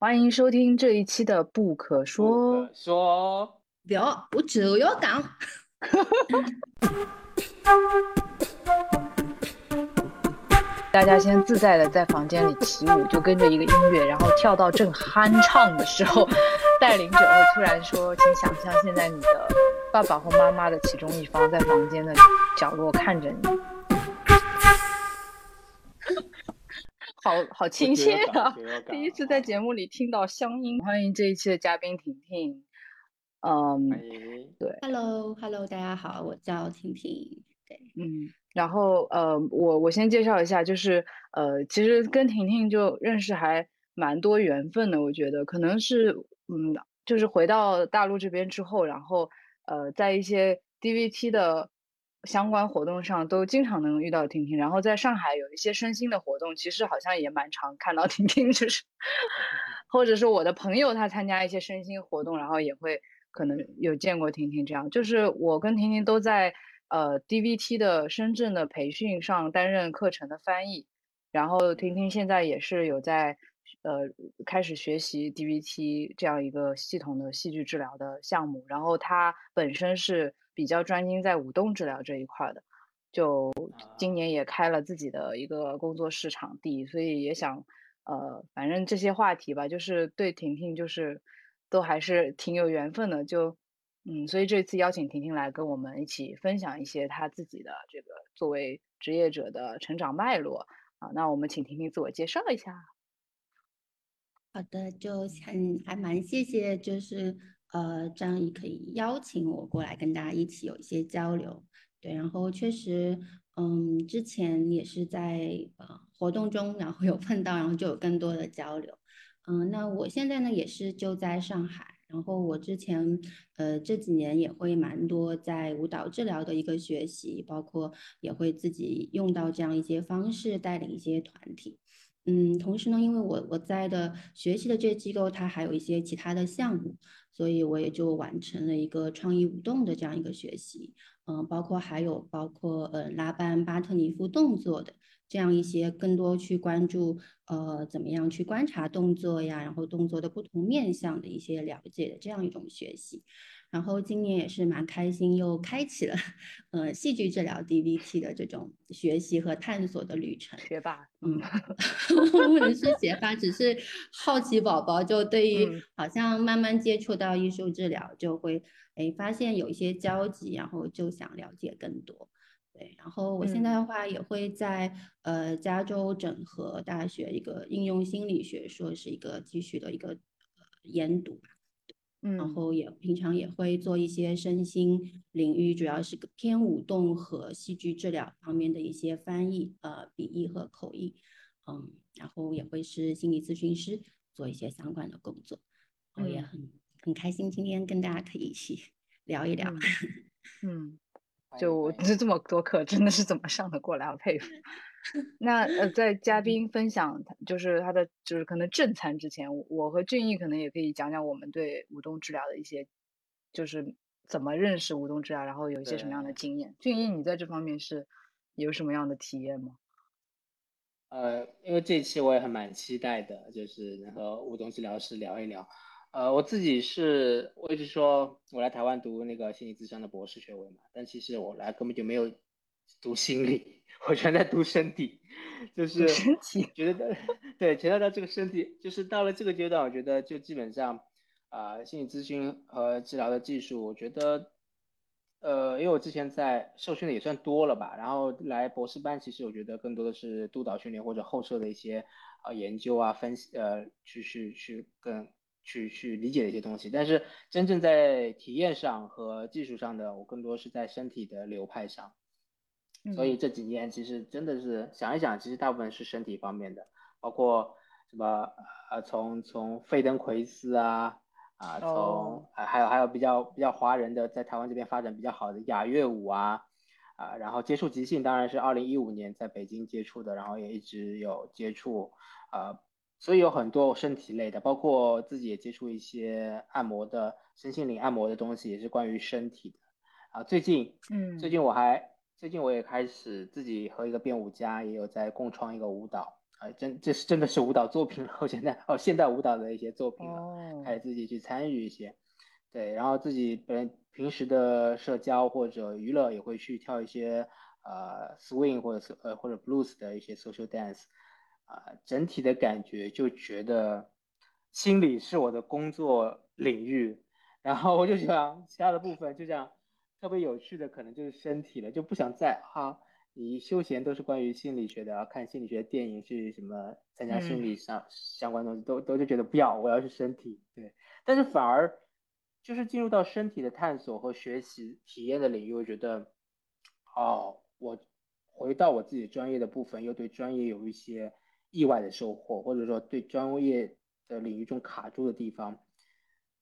欢迎收听这一期的《不可说》。说，聊我就要讲。大家先自在的在房间里起舞，就跟着一个音乐，然后跳到正酣畅的时候，带领者会突然说：“请想象现在你的爸爸或妈妈的其中一方在房间的角落看着你。”好好亲切啊！第一次在节目里听到乡音。欢迎这一期的嘉宾婷婷。嗯，对，Hello，Hello，大家好，我叫婷婷。对，嗯，然后呃，我我先介绍一下，就是呃，其实跟婷婷就认识还蛮多缘分的，我觉得可能是嗯，就是回到大陆这边之后，然后呃，在一些 DVT 的。相关活动上都经常能遇到婷婷，然后在上海有一些身心的活动，其实好像也蛮常看到婷婷，就是 或者是我的朋友他参加一些身心活动，然后也会可能有见过婷婷这样。就是我跟婷婷都在呃 DVT 的深圳的培训上担任课程的翻译，然后婷婷现在也是有在呃开始学习 DVT 这样一个系统的戏剧治疗的项目，然后她本身是。比较专精在舞动治疗这一块的，就今年也开了自己的一个工作室场地，所以也想，呃，反正这些话题吧，就是对婷婷就是都还是挺有缘分的，就嗯，所以这次邀请婷婷来跟我们一起分享一些她自己的这个作为职业者的成长脉络啊，那我们请婷婷自我介绍一下。好的，就很还蛮谢谢，就是。呃，张毅可以邀请我过来跟大家一起有一些交流，对，然后确实，嗯，之前也是在呃活动中，然后有碰到，然后就有更多的交流，嗯，那我现在呢也是就在上海，然后我之前呃这几年也会蛮多在舞蹈治疗的一个学习，包括也会自己用到这样一些方式带领一些团体。嗯，同时呢，因为我我在的学习的这机构，它还有一些其他的项目，所以我也就完成了一个创意舞动的这样一个学习。嗯，包括还有包括呃拉班巴特尼夫动作的这样一些更多去关注呃怎么样去观察动作呀，然后动作的不同面向的一些了解的这样一种学习。然后今年也是蛮开心，又开启了，呃，戏剧治疗 DVT 的这种学习和探索的旅程。学霸，嗯，不能是学霸，只是好奇宝宝，就对于好像慢慢接触到艺术治疗，就会哎发现有一些交集，然后就想了解更多。对，然后我现在的话也会在呃加州整合大学一个应用心理学硕士一个继续的一个研读。然后也平常也会做一些身心领域，主要是偏舞动和戏剧治疗方面的一些翻译，呃，笔译和口译，嗯，然后也会是心理咨询师，做一些相关的工作。我也很很开心今天跟大家可以一起 聊一聊。嗯，就这这么多课，真的是怎么上得过来？我佩服。那呃，在嘉宾分享就是他的就是可能正餐之前，我和俊逸可能也可以讲讲我们对舞动治疗的一些，就是怎么认识舞动治疗，然后有一些什么样的经验。俊逸，你在这方面是有什么样的体验吗？呃，因为这一期我也还蛮期待的，就是能和舞动治疗师聊一聊。呃，我自己是我一直说我来台湾读那个心理咨商的博士学位嘛，但其实我来根本就没有读心理。我全在读身体，就是身体觉得 对，全在到这个身体，就是到了这个阶段，我觉得就基本上啊，心理咨询和治疗的技术，我觉得呃，因为我之前在受训的也算多了吧，然后来博士班，其实我觉得更多的是督导训练或者后设的一些啊研究啊分析呃，去去去更去去理解的一些东西，但是真正在体验上和技术上的，我更多是在身体的流派上。所以这几年其实真的是想一想，其实大部分是身体方面的，包括什么呃，从从费登奎斯啊啊，从还有还有比较比较华人的，在台湾这边发展比较好的雅乐舞啊啊，然后接触即兴当然是二零一五年在北京接触的，然后也一直有接触啊，所以有很多身体类的，包括自己也接触一些按摩的身心灵按摩的东西，也是关于身体的啊。最近嗯，最近我还。最近我也开始自己和一个编舞家也有在共创一个舞蹈啊，真这是真的是舞蹈作品了。我现在哦，现代舞蹈的一些作品了，开始自己去参与一些，对，然后自己本平时的社交或者娱乐也会去跳一些呃 swing 或者是呃或者 blues 的一些 social dance，啊，整体的感觉就觉得心理是我的工作领域，然后我就想其他的部分就像特别有趣的可能就是身体了，就不想再哈。你休闲都是关于心理学的，看心理学电影去什么参加心理上相关东西，都都就觉得不要，我要是身体对，但是反而就是进入到身体的探索和学习体验的领域，我觉得哦，我回到我自己专业的部分，又对专业有一些意外的收获，或者说对专业的领域中卡住的地方，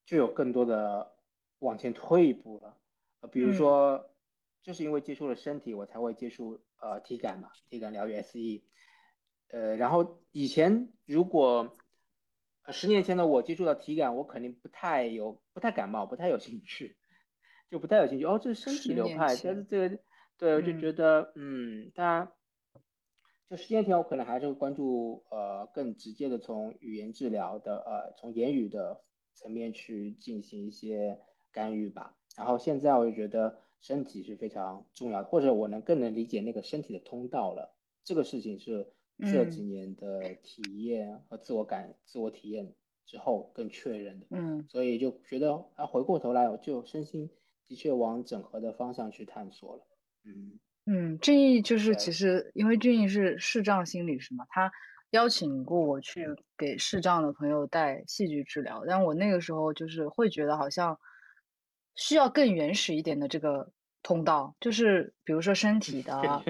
就有更多的往前退一步了，呃，比如说。就是因为接触了身体，我才会接触呃体感嘛，体感疗愈 SE，呃，然后以前如果十年前的我接触到体感，我肯定不太有不太感冒，不太有兴趣，就不太有兴趣。哦，这是身体流派，但是这个对我就觉得嗯，当然，就十年前我可能还是会关注呃更直接的从语言治疗的呃从言语的层面去进行一些干预吧。然后现在我就觉得。身体是非常重要的，或者我能更能理解那个身体的通道了。这个事情是这几年的体验和自我感、自我体验之后更确认的。嗯，所以就觉得啊，回过头来，我就身心的确往整合的方向去探索了。嗯嗯，俊逸就是其实因为俊逸是视障心理师嘛，他邀请过我去给视障的朋友带戏剧治疗，但我那个时候就是会觉得好像。需要更原始一点的这个通道，就是比如说身体的，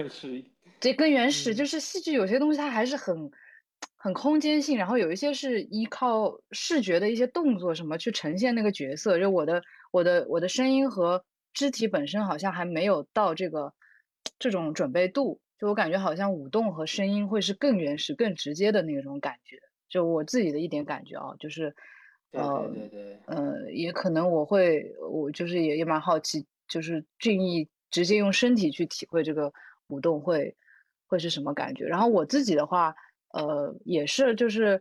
这更原始。就是戏剧有些东西它还是很很空间性，然后有一些是依靠视觉的一些动作什么去呈现那个角色。就我的我的我的声音和肢体本身好像还没有到这个这种准备度，就我感觉好像舞动和声音会是更原始、更直接的那种感觉。就我自己的一点感觉啊，就是。对对对，呃，也可能我会，我就是也也蛮好奇，就是俊逸直接用身体去体会这个舞动会会是什么感觉。然后我自己的话，呃，也是就是，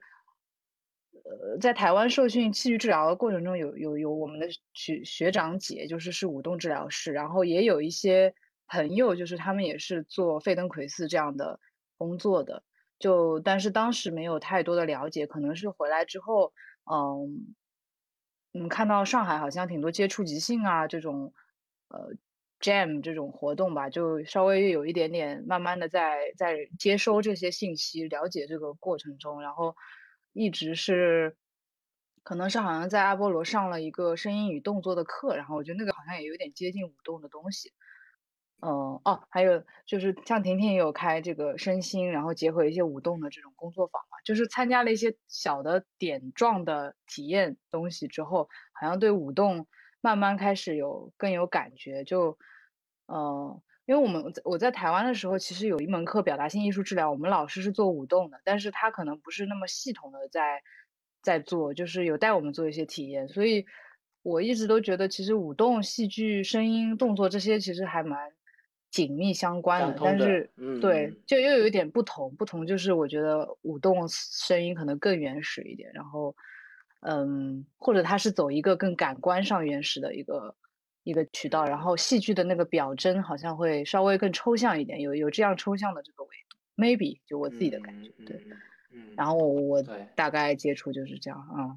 呃，在台湾受训戏剧治疗的过程中，有有有我们的学学长姐，就是是舞动治疗师，然后也有一些朋友，就是他们也是做费登奎斯这样的工作的，就但是当时没有太多的了解，可能是回来之后。嗯，嗯，看到上海好像挺多接触即兴啊这种，呃，jam 这种活动吧，就稍微有一点点，慢慢的在在接收这些信息，了解这个过程中，然后一直是，可能是好像在阿波罗上了一个声音与动作的课，然后我觉得那个好像也有点接近舞动的东西。嗯哦，还有就是像婷婷也有开这个身心，然后结合一些舞动的这种工作坊嘛，就是参加了一些小的点状的体验东西之后，好像对舞动慢慢开始有更有感觉。就嗯，因为我们我在台湾的时候，其实有一门课表达性艺术治疗，我们老师是做舞动的，但是他可能不是那么系统的在在做，就是有带我们做一些体验，所以我一直都觉得其实舞动、戏剧、声音、动作这些其实还蛮。紧密相关的，但是对，就又有一点不同。不同就是我觉得舞动声音可能更原始一点，然后，嗯，或者它是走一个更感官上原始的一个一个渠道，然后戏剧的那个表征好像会稍微更抽象一点，有有这样抽象的这个维度，maybe 就我自己的感觉，对，嗯，然后我大概接触就是这样啊。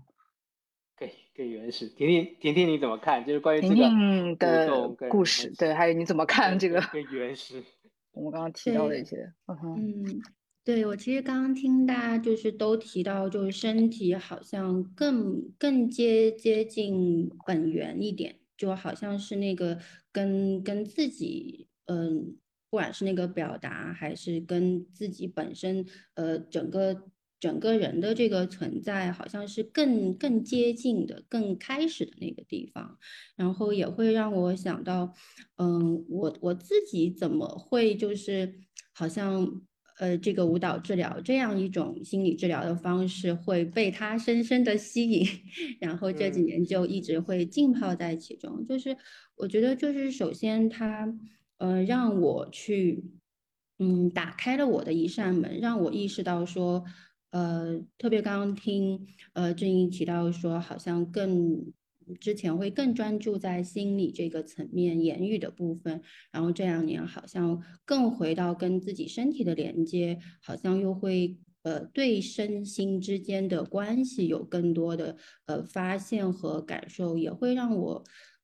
更更原始，婷婷婷婷你怎么看？就是关于婷婷的故事，对，还有你怎么看这个更原始？我们刚刚提到的一些，嗯，对我其实刚刚听大家就是都提到，就是身体好像更更接接近本源一点，就好像是那个跟跟自己，嗯，不管是那个表达还是跟自己本身，呃，整个。整个人的这个存在，好像是更更接近的、更开始的那个地方，然后也会让我想到，嗯，我我自己怎么会就是好像呃，这个舞蹈治疗这样一种心理治疗的方式会被他深深的吸引，然后这几年就一直会浸泡在其中。就是我觉得，就是首先他呃，让我去。嗯，打开了我的一扇门，让我意识到说，呃，特别刚刚听呃郑毅提到说，好像更之前会更专注在心理这个层面、言语的部分，然后这两年好像更回到跟自己身体的连接，好像又会呃对身心之间的关系有更多的呃发现和感受，也会让我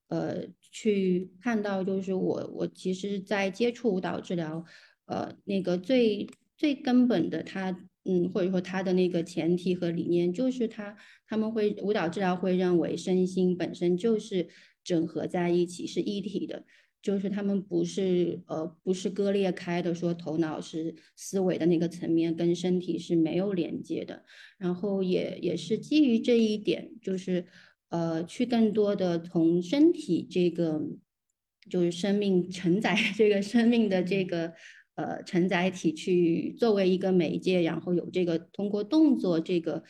呃去看到，就是我我其实，在接触舞蹈治疗。呃，那个最最根本的，他嗯，或者说他的那个前提和理念，就是他他们会舞蹈治疗会认为身心本身就是整合在一起，是一体的，就是他们不是呃不是割裂开的，说头脑是思维的那个层面跟身体是没有连接的，然后也也是基于这一点，就是呃去更多的从身体这个就是生命承载 这个生命的这个。呃，承载体去作为一个媒介，然后有这个通过动作这个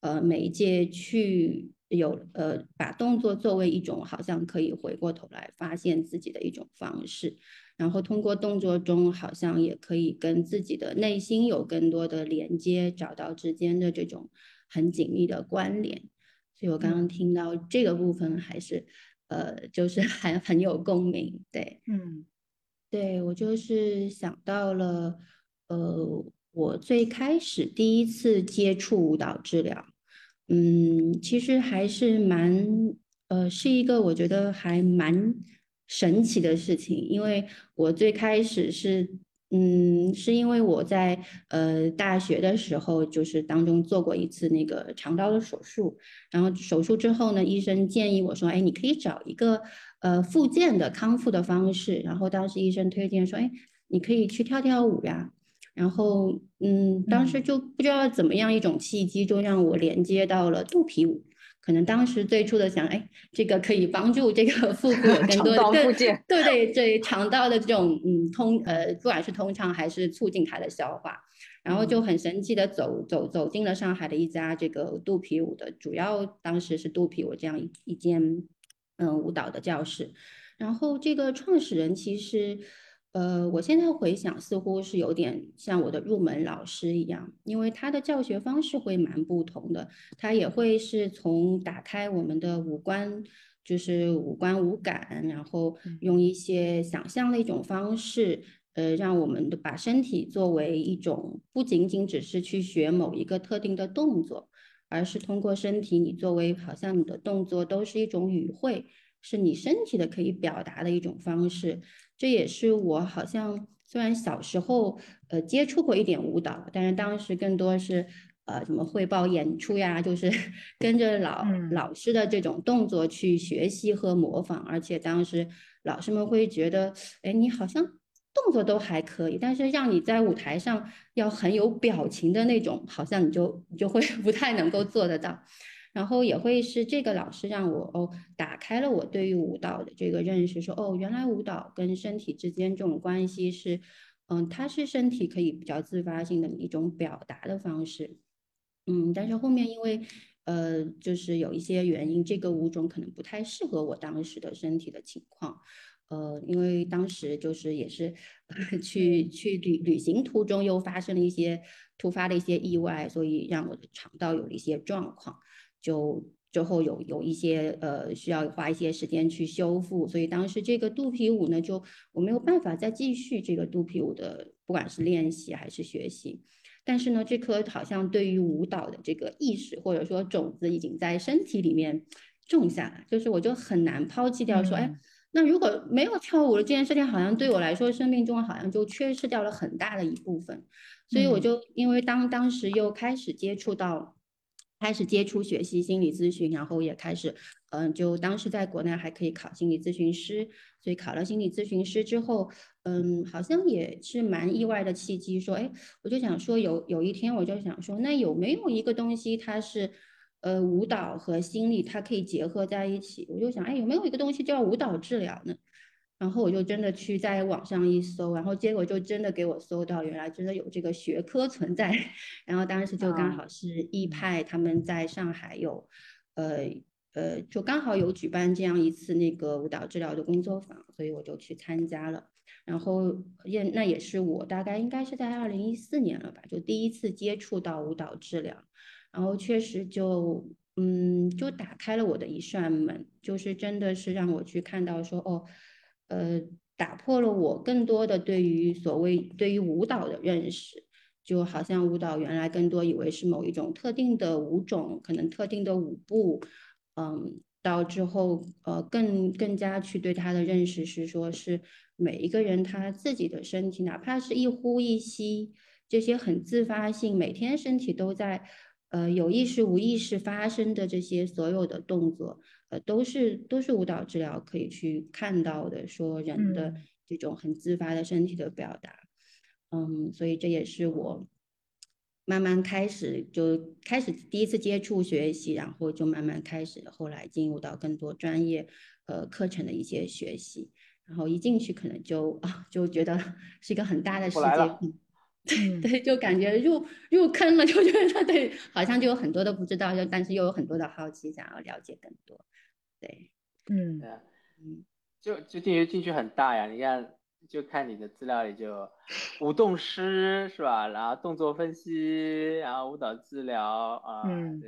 呃媒介去有呃把动作作为一种好像可以回过头来发现自己的一种方式，然后通过动作中好像也可以跟自己的内心有更多的连接，找到之间的这种很紧密的关联。所以我刚刚听到这个部分还是呃就是 还很有共鸣，对，嗯。对我就是想到了，呃，我最开始第一次接触舞蹈治疗，嗯，其实还是蛮，呃，是一个我觉得还蛮神奇的事情，因为我最开始是。嗯，是因为我在呃大学的时候，就是当中做过一次那个肠道的手术，然后手术之后呢，医生建议我说，哎，你可以找一个呃复健的康复的方式，然后当时医生推荐说，哎，你可以去跳跳舞呀，然后嗯，当时就不知道怎么样一种契机，就让我连接到了肚皮舞。可能当时最初的想，哎，这个可以帮助这个腹部有 更多的对对对对肠道的这种嗯通呃，不管是通畅还是促进它的消化，然后就很神奇的走走走进了上海的一家这个肚皮舞的主要当时是肚皮舞这样一一间嗯舞蹈的教室，然后这个创始人其实。呃，我现在回想，似乎是有点像我的入门老师一样，因为他的教学方式会蛮不同的。他也会是从打开我们的五官，就是五官五感，然后用一些想象的一种方式，呃，让我们的把身体作为一种，不仅仅只是去学某一个特定的动作，而是通过身体，你作为好像你的动作都是一种语汇，是你身体的可以表达的一种方式。这也是我好像虽然小时候呃接触过一点舞蹈，但是当时更多是呃什么汇报演出呀，就是 跟着老老师的这种动作去学习和模仿，而且当时老师们会觉得，哎，你好像动作都还可以，但是让你在舞台上要很有表情的那种，好像你就你就会 不太能够做得到。然后也会是这个老师让我哦打开了我对于舞蹈的这个认识，说哦原来舞蹈跟身体之间这种关系是，嗯它是身体可以比较自发性的一种表达的方式，嗯但是后面因为呃就是有一些原因，这个舞种可能不太适合我当时的身体的情况，呃因为当时就是也是 去去旅旅行途中又发生了一些突发的一些意外，所以让我的肠道有了一些状况。就之后有有一些呃需要花一些时间去修复，所以当时这个肚皮舞呢，就我没有办法再继续这个肚皮舞的，不管是练习还是学习。但是呢，这颗好像对于舞蹈的这个意识或者说种子已经在身体里面种下了，就是我就很难抛弃掉说，哎，那如果没有跳舞的这件事情，好像对我来说生命中好像就缺失掉了很大的一部分。所以我就因为当当时又开始接触到。开始接触学习心理咨询，然后也开始，嗯，就当时在国内还可以考心理咨询师，所以考了心理咨询师之后，嗯，好像也是蛮意外的契机，说，哎，我就想说，有有一天我就想说，那有没有一个东西，它是，呃，舞蹈和心理它可以结合在一起？我就想，哎，有没有一个东西叫舞蹈治疗呢？然后我就真的去在网上一搜，然后结果就真的给我搜到，原来真的有这个学科存在。然后当时就刚好是易派他们在上海有，呃呃，就刚好有举办这样一次那个舞蹈治疗的工作坊，所以我就去参加了。然后也那也是我大概应该是在二零一四年了吧，就第一次接触到舞蹈治疗，然后确实就嗯就打开了我的一扇门，就是真的是让我去看到说哦，呃，打破了我更多的对于所谓对于舞蹈的认识，就好像舞蹈原来更多以为是某一种特定的舞种，可能特定的舞步，嗯。到之后，呃，更更加去对它的认识是说，是每一个人他自己的身体，哪怕是一呼一吸，这些很自发性，每天身体都在，呃，有意识无意识发生的这些所有的动作，呃，都是都是舞蹈治疗可以去看到的，说人的这种很自发的身体的表达，嗯，所以这也是我。慢慢开始就开始第一次接触学习，然后就慢慢开始，后来进入到更多专业呃课程的一些学习，然后一进去可能就啊 就觉得是一个很大的世界，对，就感觉入入坑了，就觉得对，好像就有很多的不知道，就但是又有很多的好奇，想要了解更多，对，嗯，嗯，就就进去进去很大呀，你看。就看你的资料里就舞动师是吧？然后动作分析，然后舞蹈治疗啊，嗯，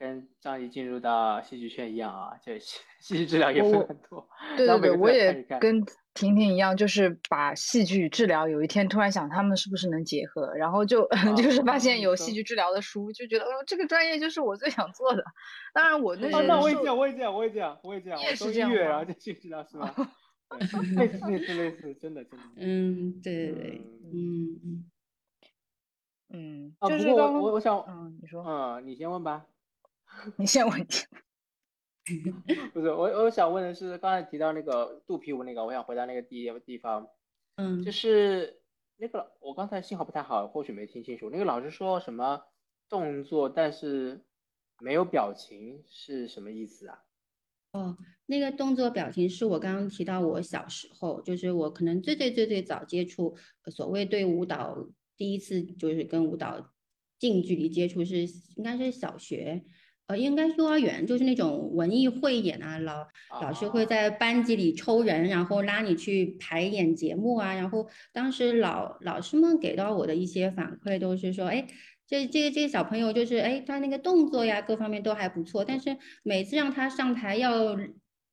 跟张怡进入到戏剧圈一样啊，就戏 戏剧治疗也分很多。对对对，我也跟婷婷一样，就是把戏剧治疗有一天突然想他们是不是能结合，然后就 就是发现有戏剧治疗的书，就觉得哦这个专业就是我最想做的。当然我那些那我也这样，我也这样，我也这样，我也这样，我是这样，然后就戏剧治疗是吗？类似类似类似，真的真的。嗯，对对对，嗯嗯嗯。啊，不过我我想，嗯，你说，嗯，你先问吧。你先问。不是我，我想问的是，刚才提到那个肚皮舞那个，我想回到那个地地方。嗯。就是那个，我刚才信号不太好，或许没听清楚。那个老师说什么动作，但是没有表情，是什么意思啊？哦，那个动作表情是我刚刚提到，我小时候就是我可能最最最最早接触所谓对舞蹈第一次就是跟舞蹈近距离接触是应该是小学，呃，应该幼儿园就是那种文艺汇演啊，老老师会在班级里抽人，然后拉你去排演节目啊，然后当时老老师们给到我的一些反馈都是说，哎。这这个这个小朋友就是，哎，他那个动作呀，各方面都还不错，但是每次让他上台要，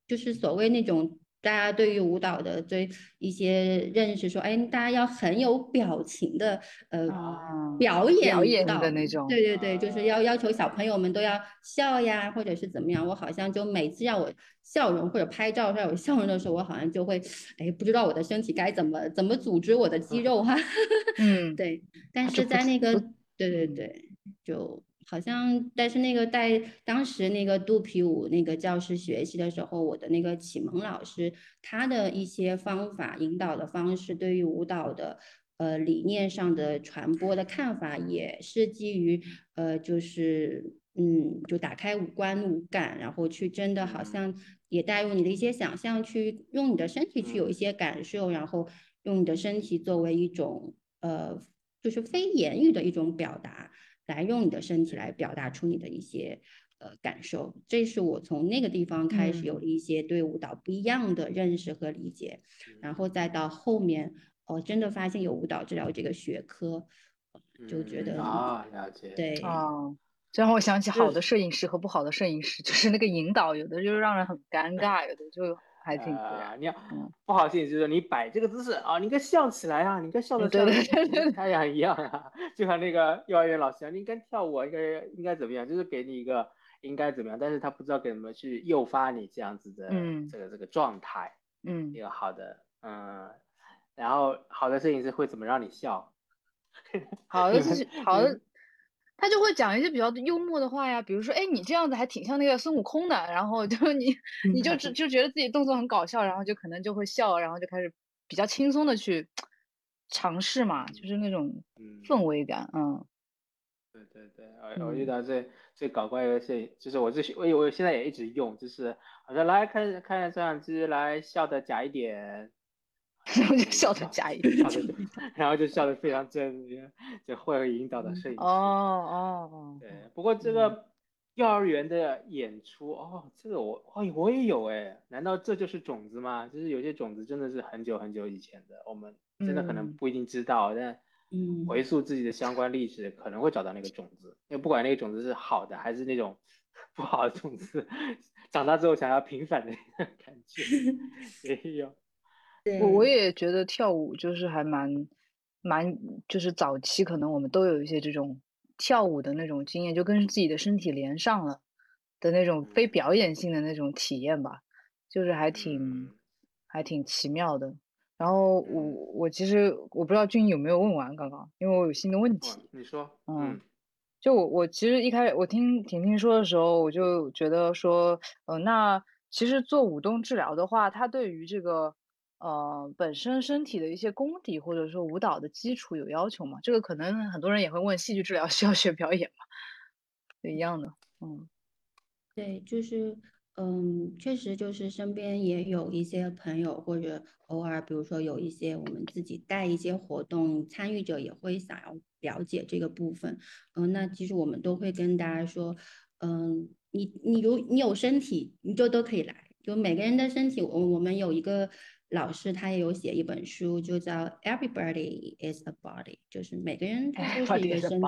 就是所谓那种大家对于舞蹈的这一些认识，说，哎，大家要很有表情的，呃，表演表演的那种，对对对，就是要要求小朋友们都要笑呀，或者是怎么样。我好像就每次让我笑容或者拍照让我笑容的时候，我好像就会，哎，不知道我的身体该怎么怎么组织我的肌肉哈。嗯，对，但是在那个。对对对，就好像，但是那个带当时那个肚皮舞那个教室学习的时候，我的那个启蒙老师，他的一些方法引导的方式，对于舞蹈的呃理念上的传播的看法，也是基于呃就是嗯，就打开五官五感，然后去真的好像也带入你的一些想象，去用你的身体去有一些感受，然后用你的身体作为一种呃。就是非言语的一种表达，来用你的身体来表达出你的一些呃感受，这是我从那个地方开始有了一些对舞蹈不一样的认识和理解，然。后再到后面，哦，真的发现有舞蹈治疗这个学科，就觉得啊，了解，对，哦，这让我想起好的摄影师和不好的摄影师，就是那个引导，有的就是让人很尴 尬，有的就。还挺自你要不好意思，就是你摆这个姿势啊，你应该笑起来啊，你应该笑的像太阳一样啊，就像那个幼儿园老师，你应该跳舞，应该应该怎么样，就是给你一个应该怎么样，但是他不知道该怎么去诱发你这样子的嗯这个这个状态，嗯，一个好的，嗯，然后好的摄影师会怎么让你笑？好的是好的。他就会讲一些比较幽默的话呀，比如说，哎，你这样子还挺像那个孙悟空的，然后就 你，你就只就觉得自己动作很搞笑，然后就可能就会笑，然后就开始比较轻松的去尝试嘛，就是那种氛围感，嗯。对对对，我我遇到最最搞怪的是，就是我最我我现在也一直用，就是好像来看看摄像机来笑的假一点。然后就笑得假一点，然后就笑得非常真，就会引导的摄影师。哦哦对，不过这个幼儿园的演出哦，这个我哎我也有哎，难道这就是种子吗？就是有些种子真的是很久很久以前的，我们真的可能不一定知道，但嗯，回溯自己的相关历史，可能会找到那个种子。因为不管那个种子是好的还是那种 不好的种子，长大之后想要平反的感觉 也有。我我也觉得跳舞就是还蛮蛮，就是早期可能我们都有一些这种跳舞的那种经验，就跟自己的身体连上了的那种非表演性的那种体验吧，就是还挺还挺奇妙的。然后我我其实我不知道俊有没有问完刚刚，因为我有新的问题。你说，嗯，就我我其实一开始我听婷婷说的时候，我就觉得说，呃，那其实做舞动治疗的话，它对于这个呃本身身体的一些功底或者说舞蹈的基础有要求吗？这个可能很多人也会问，戏剧治疗 需要学表演吗？一样的，嗯，对，就是。嗯，确实就是身边也有一些朋友，或者偶尔，比如说有一些我们自己带一些活动参与者，也会想要了解这个部分。嗯，那其实我们都会跟大家说，嗯，你你如你有身体，你就都可以来。就每个人的身体，我我们有一个老师，他也有写一本书，就叫《Everybody Is a Body》，就是每个人他都是一个身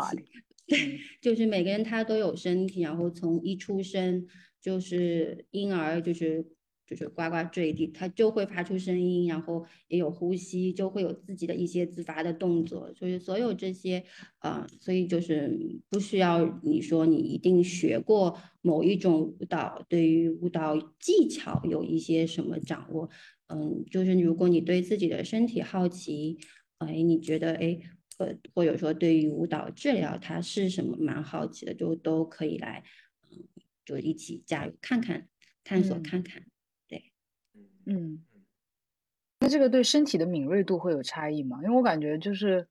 体，就是每个人他都有身体，然后从一出生。就是婴儿，就是就是呱呱坠地，他就会发出声音，然后也有呼吸，就会有自己的一些自发的动作。就是所有这些，呃，所以就是不需要你说你一定学过某一种舞蹈，对于舞蹈技巧有一些什么掌握。嗯，就是如果你对自己的身体好奇，哎，你觉得哎，呃，或者说对于舞蹈治疗它是什么蛮好奇的，就都可以来。嗯就一起加入看看，探索看看，对，嗯，那这个对身体的敏锐度会有差异吗？因为我感觉就是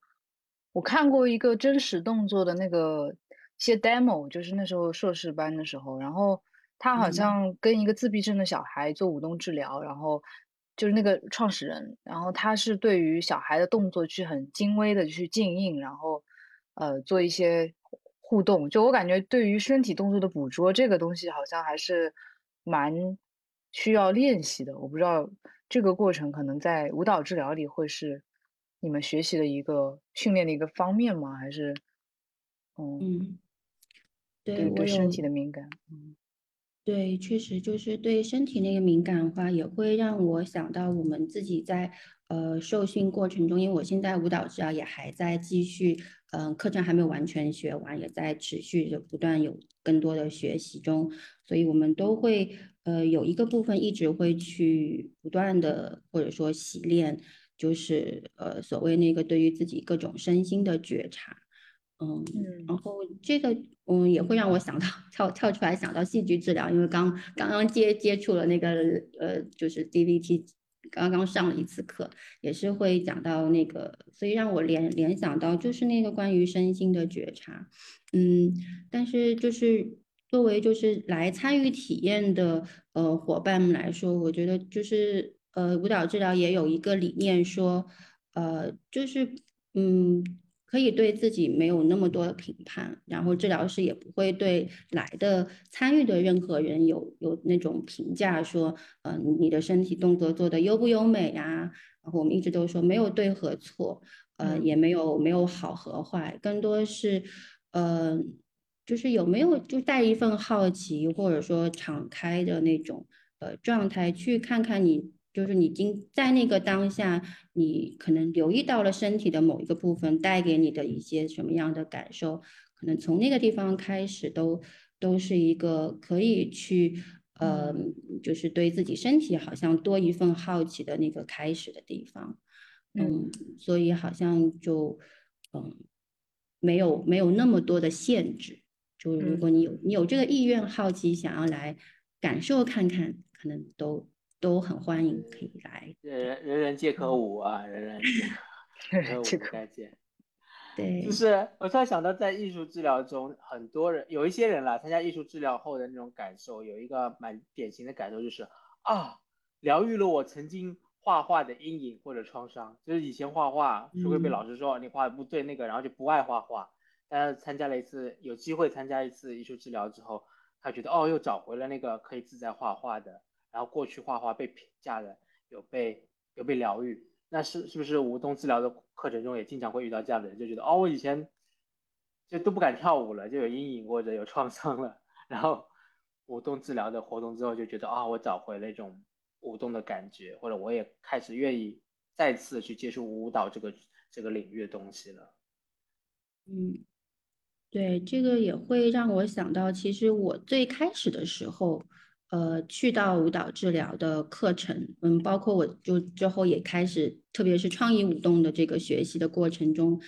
我看过一个真实动作的那个一些 demo，就是那时候硕士班的时候，然后他好像跟一个自闭症的小孩做舞动治疗，然后就是那个创始人，然后他是对于小孩的动作去很精微的去静音，然后呃做一些。互动，就我感觉，对于身体动作的捕捉，这个东西好像还是蛮需要练习的。我不知道这个过程可能在舞蹈治疗里会是你们学习的一个训练的一个方面吗？还是，嗯，对对身体的敏感，嗯，对，确实就是对身体那个敏感的话，也会让我想到我们自己在呃受训过程中，因为我现在舞蹈治疗也还在继续。嗯，课程还没有完全学完，也在持续的不断有更多的学习中，所以我们都会呃有一个部分一直会去不断的或者说洗练，就是呃所谓那个对于自己各种身心的觉察，嗯，然后这个嗯也会让我想到跳跳出来想到戏剧治疗，因为刚刚刚接接触了那个呃就是 DVT。刚刚上了一次课，也是会讲到那个，所以让我联联想到就是那个关于身心的觉察，嗯，但是就是作为就是来参与体验的呃伙伴们来说，我觉得就是呃舞蹈治疗也有一个理念说，呃就是嗯。可以对自己没有那么多的评判，然后治疗师也不会对来的参与的任何人有有那种评价，说，嗯，你的身体动作做的优不优美呀？然后我们一直都说没有对和错，呃，也没有没有好和坏，更多是，呃，就是有没有就带一份好奇或者说敞开的那种呃状态去看看你。就是你经在那个当下，你可能留意到了身体的某一个部分带给你的一些什么样的感受，可能从那个地方开始都都是一个可以去呃，就是对自己身体好像多一份好奇的那个开始的地方，嗯，所以好像就嗯没有没有那么多的限制，就如果你有你有这个意愿好奇想要来感受看看，可能都。都很欢迎，可以来。人人人皆可舞啊，人人皆 可舞，再见。对，就是我突然想到，在艺术治疗中，很多人有一些人啦，参加艺术治疗后的那种感受，有一个蛮典型的感受，就是啊，疗愈了我曾经画画的阴影或者创伤。就是以前画画是会被老师说你画的不对那个，然后就不爱画画。但是参加了一次，有机会参加一次艺术治疗之后，他觉得哦，又找回了那个可以自在画画的，然后过去画画被评价的，有被有被疗愈。那是是不是舞动治疗的课程中也经常会遇到这样的人，就觉得哦，我以前就都不敢跳舞了，就有阴影或者有创伤了，然后舞动治疗的活动之后就觉得啊，我找回了一种舞动的感觉，或者我也开始愿意再次去接触舞蹈这个这个领域的东西了。嗯，对，这个也会让我想到，其实我最开始的时候。呃，去到舞蹈治疗的课程，嗯，包括我就之后也开始，特别是创意舞动的这个学习的过程中，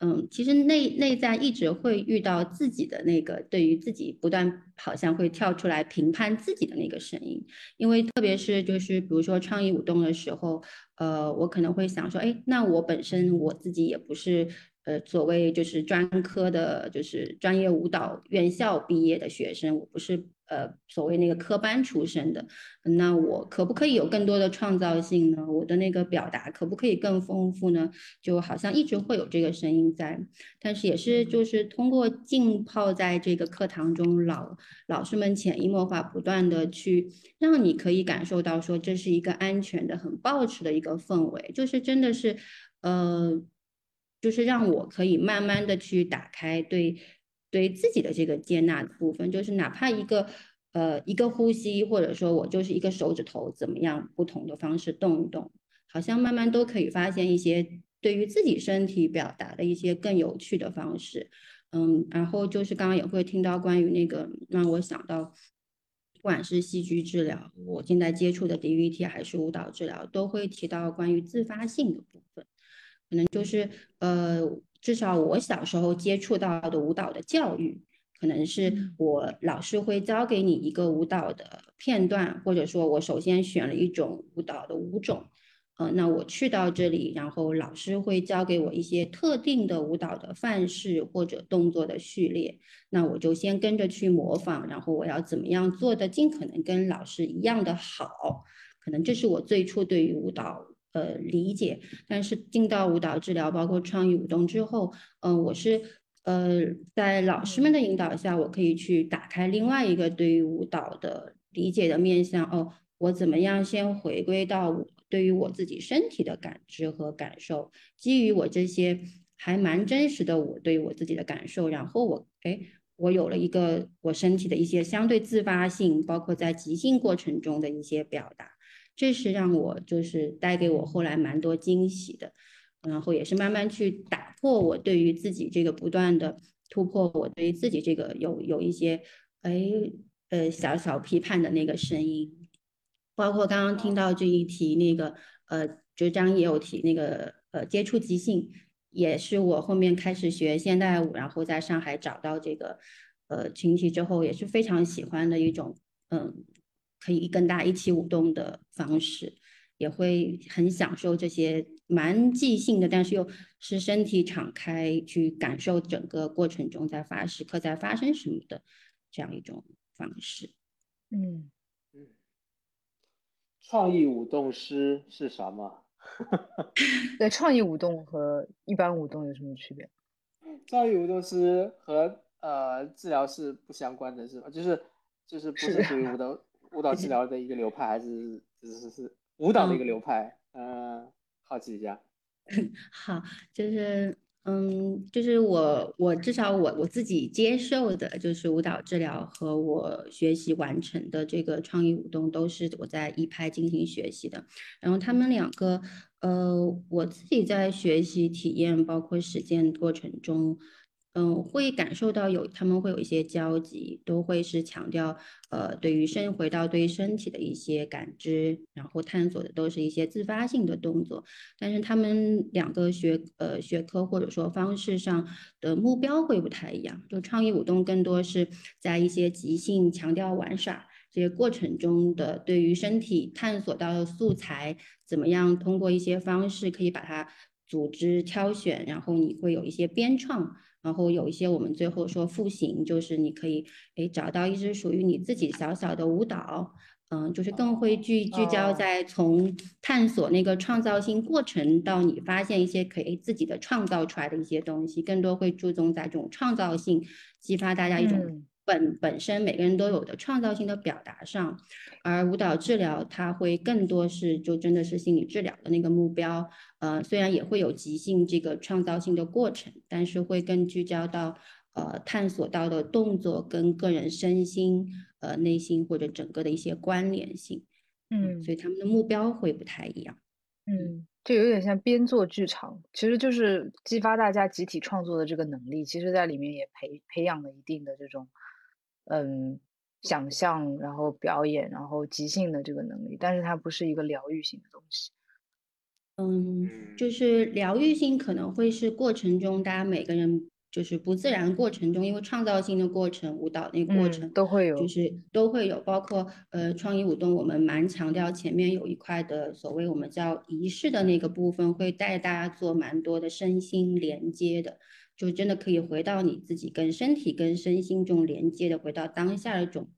嗯，其实内内在一直会遇到自己的那个对于自己不断好像会跳出来评判自己的那个声音，因为特别是就是比如说创意舞动的时候，呃，我可能会想说，哎，那我本身我自己也不是。呃，所谓就是专科的，就是专业舞蹈院校毕业的学生，我不是呃所谓那个科班出身的，那我可不可以有更多的创造性呢？我的那个表达可不可以更丰富呢？就好像一直会有这个声音在，但是也是就是通过浸泡在这个课堂中，老老师们潜移默化，不断的去让你可以感受到说这是一个安全的、很抱持的一个氛围，就是真的是呃。就是让我可以慢慢的去打开对对自己的这个接纳的部分，就是哪怕一个呃一个呼吸，或者说我就是一个手指头怎么样不同的方式动一动，好像慢慢都可以发现一些对于自己身体表达的一些更有趣的方式。嗯，然后就是刚刚也会听到关于那个让我想到，不管是戏剧治疗，我现在接触的 DVT 还是舞蹈治疗，都会提到关于自发性的部分。可能就是呃，至少我小时候接触到的舞蹈的教育，可能是我老师会教给你一个舞蹈的片段，或者说我首先选了一种舞蹈的舞种，呃，那我去到这里，然后老师会教给我一些特定的舞蹈的范式或者动作的序列，那我就先跟着去模仿，然后我要怎么样做的尽可能跟老师一样的好，可能这是我最初对于舞蹈。呃，理解。但是进到舞蹈治疗，包括创意舞动之后，嗯，我是呃，在老师们的引导下，我可以去打开另外一个对于舞蹈的理解的面向。哦，我怎么样先回归到我对于我自己身体的感知和感受，基于我这些还蛮真实的我对于我自己的感受，然后我哎，我有了一个我身体的一些相对自发性，包括在即兴过程中的一些表达。这是让我就是带给我后来蛮多惊喜的，然后也是慢慢去打破我对于自己这个不断的突破，我对于自己这个有有一些哎呃小小批判的那个声音，包括刚刚听到这一题那个呃，就张也有提那个呃接触即兴，也是我后面开始学现代舞，然后在上海找到这个呃群体之后，也是非常喜欢的一种嗯。可以跟大家一起舞动的方式，也会很享受这些蛮即兴的，但是又是身体敞开去感受整个过程中在发时刻在发生什么的这样一种方式。嗯嗯，创意舞动师是什么？对，创意舞动和一般舞动有什么区别？创意舞动师和呃治疗是不相关的，是吧？就是就是不是属于舞蹈。舞蹈治疗的一个流派，还是是是是舞蹈的一个流派？嗯，好奇一下。好，就是嗯，就是我我至少我我自己接受的，就是舞蹈治疗和我学习完成的这个创意舞动，都是我在一拍进行学习的。然后他们两个，呃，我自己在学习体验，包括实践过程中。嗯，会感受到有他们会有一些交集，都会是强调呃，对于身回到对于身体的一些感知，然后探索的都是一些自发性的动作。但是他们两个学呃学科或者说方式上的目标会不太一样。就创意舞动更多是在一些即兴强调玩耍这些过程中的对于身体探索到的素材，怎么样通过一些方式可以把它组织挑选，然后你会有一些编创。然后有一些我们最后说复形，就是你可以诶找到一支属于你自己小小的舞蹈，嗯，就是更会聚聚焦在从探索那个创造性过程到你发现一些可以自己的创造出来的一些东西，更多会注重在这种创造性，激发大家一种本本身每个人都有的创造性的表达上，而舞蹈治疗它会更多是就真的是心理治疗的那个目标，呃，虽然也会有即兴这个创造性的过程，但是会更聚焦到呃探索到的动作跟个人身心、呃内心或者整个的一些关联性，嗯，所以他们的目标会不太一样，嗯，就有点像编做剧场，其实就是激发大家集体创作的这个能力，其实在里面也培培养了一定的这种。嗯，想象，然后表演，然后即兴的这个能力，但是它不是一个疗愈性的东西。嗯，就是疗愈性可能会是过程中大家每个人就是不自然过程中，因为创造性的过程，舞蹈那个过程都会有，就是都会有，包括呃创意舞动，我们蛮强调前面有一块的所谓我们叫仪式的那个部分，会带大家做蛮多的身心连接的。就真的可以回到你自己跟身体、跟身心这种连接的，回到当下的这种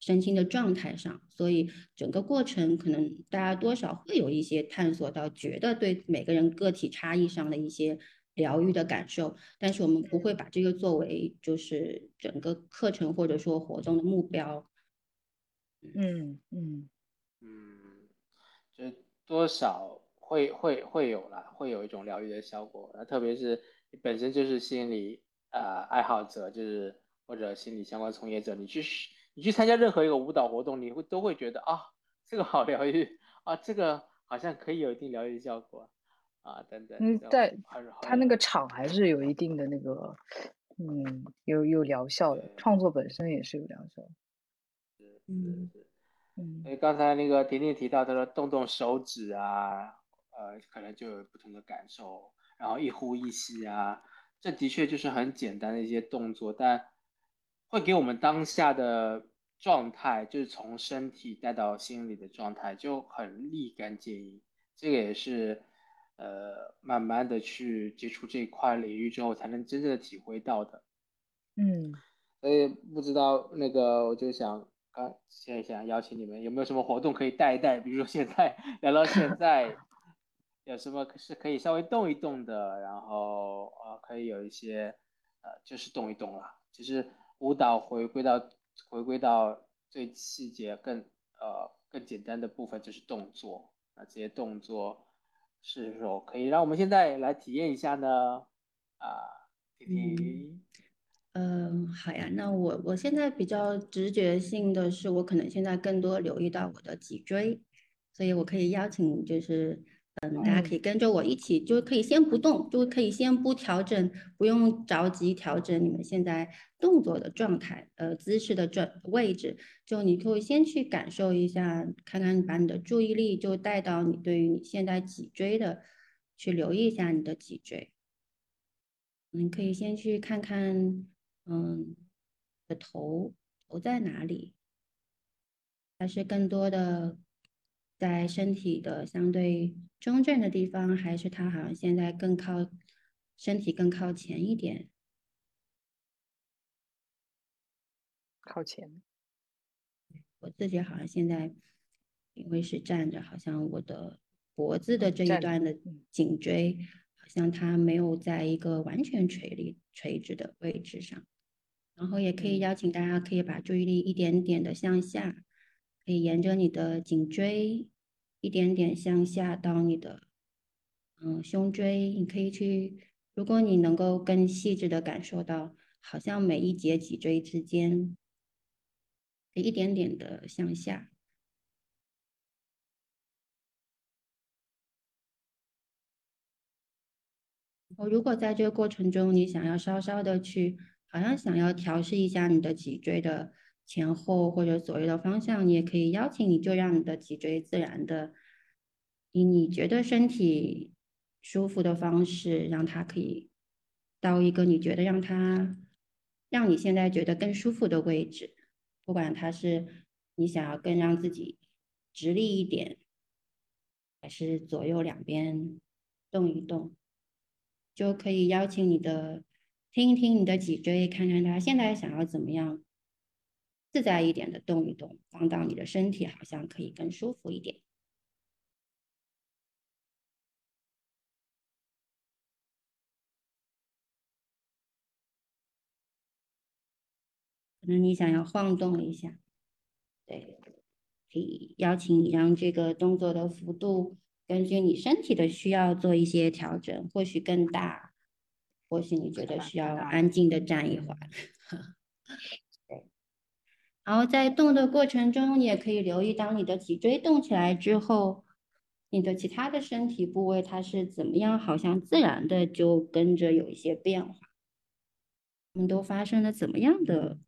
身心的状态上。所以整个过程可能大家多少会有一些探索到，觉得对每个人个体差异上的一些疗愈的感受。但是我们不会把这个作为就是整个课程或者说活动的目标。嗯嗯嗯，就多少会会会有啦，会有一种疗愈的效果。那特别是。你本身就是心理呃爱好者，就是或者心理相关从业者，你去你去参加任何一个舞蹈活动，你会都会觉得啊，这个好疗愈啊，这个好像可以有一定疗愈效果啊等等。嗯，在他那个场还是有一定的那个嗯有有疗效的，创作本身也是有疗效。嗯嗯。所以刚才那个婷婷提到，她说动动手指啊，呃，可能就有不同的感受。然后一呼一吸啊，这的确就是很简单的一些动作，但会给我们当下的状态，就是从身体带到心理的状态就很立竿见影。这个也是，呃，慢慢的去接触这一块领域之后，才能真正的体会到的。嗯，所以不知道那个，我就想刚现在想邀请你们，有没有什么活动可以带一带？比如说现在 聊到现在。有什么是可以稍微动一动的，然后呃可以有一些呃就是动一动了。其实舞蹈回归到回归到最细节更呃更简单的部分就是动作。那这些动作是否可以让我们现在来体验一下呢？啊，婷婷。嗯，好呀。那我我现在比较直觉性的是，我可能现在更多留意到我的脊椎，所以我可以邀请就是。嗯，大家可以跟着我一起，就可以先不动，就可以先不调整，不用着急调整你们现在动作的状态，呃，姿势的转位置，就你可以先去感受一下，看看把你的注意力就带到你对于你现在脊椎的，去留意一下你的脊椎。你可以先去看看，嗯，的头头在哪里，还是更多的。在身体的相对中正的地方，还是它好像现在更靠身体更靠前一点，靠前。我自己好像现在因为是站着，好像我的脖子的这一段的颈椎，好像它没有在一个完全垂立垂直的位置上。然后也可以邀请大家，可以把注意力一点点的向下。可以沿着你的颈椎一点点向下到你的嗯胸椎，你可以去，如果你能够更细致的感受到，好像每一节脊椎之间一点点的向下。我如果在这个过程中，你想要稍稍的去，好像想要调试一下你的脊椎的。前后或者左右的方向，你也可以邀请你，就让你的脊椎自然的以你觉得身体舒服的方式，让它可以到一个你觉得让它让你现在觉得更舒服的位置。不管它是你想要更让自己直立一点，还是左右两边动一动，就可以邀请你的听一听你的脊椎，看看它现在想要怎么样。自在一点的动一动，放到你的身体，好像可以更舒服一点。可能你想要晃动一下，对，可以邀请你让这个动作的幅度根据你身体的需要做一些调整，或许更大，或许你觉得需要安静的站一会儿。然后在动的过程中，你也可以留意，当你的脊椎动起来之后，你的其他的身体部位它是怎么样，好像自然的就跟着有一些变化。我们都发生了怎么样的？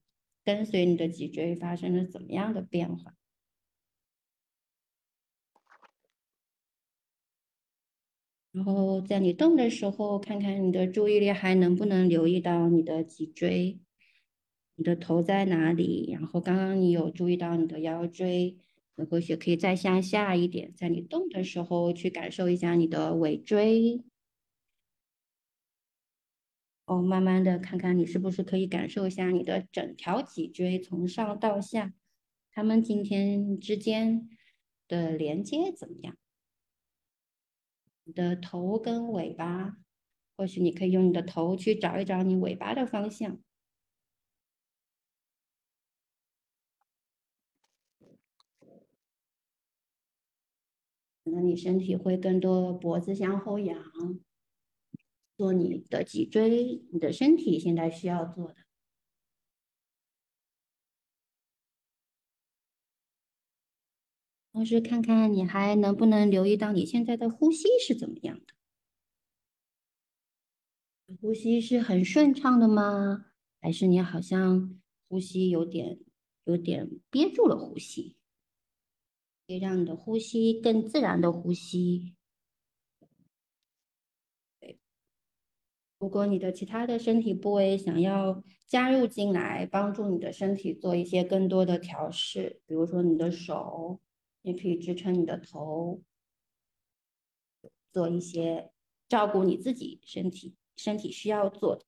跟随你的脊椎发生了怎么样的变化？然后在你动的时候，看看你的注意力还能不能留意到你的脊椎，你的头在哪里？然后刚刚你有注意到你的腰椎，你或许可以再向下一点，在你动的时候去感受一下你的尾椎。哦，慢慢的看看你是不是可以感受一下你的整条脊椎从上到下，它们今天之间的连接怎么样？你的头跟尾巴，或许你可以用你的头去找一找你尾巴的方向，可能你身体会更多脖子向后仰。做你的脊椎，你的身体现在需要做的。同时看看你还能不能留意到你现在的呼吸是怎么样的？呼吸是很顺畅的吗？还是你好像呼吸有点有点憋住了呼吸？可以让你的呼吸更自然的呼吸。如果你的其他的身体部位想要加入进来，帮助你的身体做一些更多的调试，比如说你的手，你可以支撑你的头，做一些照顾你自己身体身体需要做的。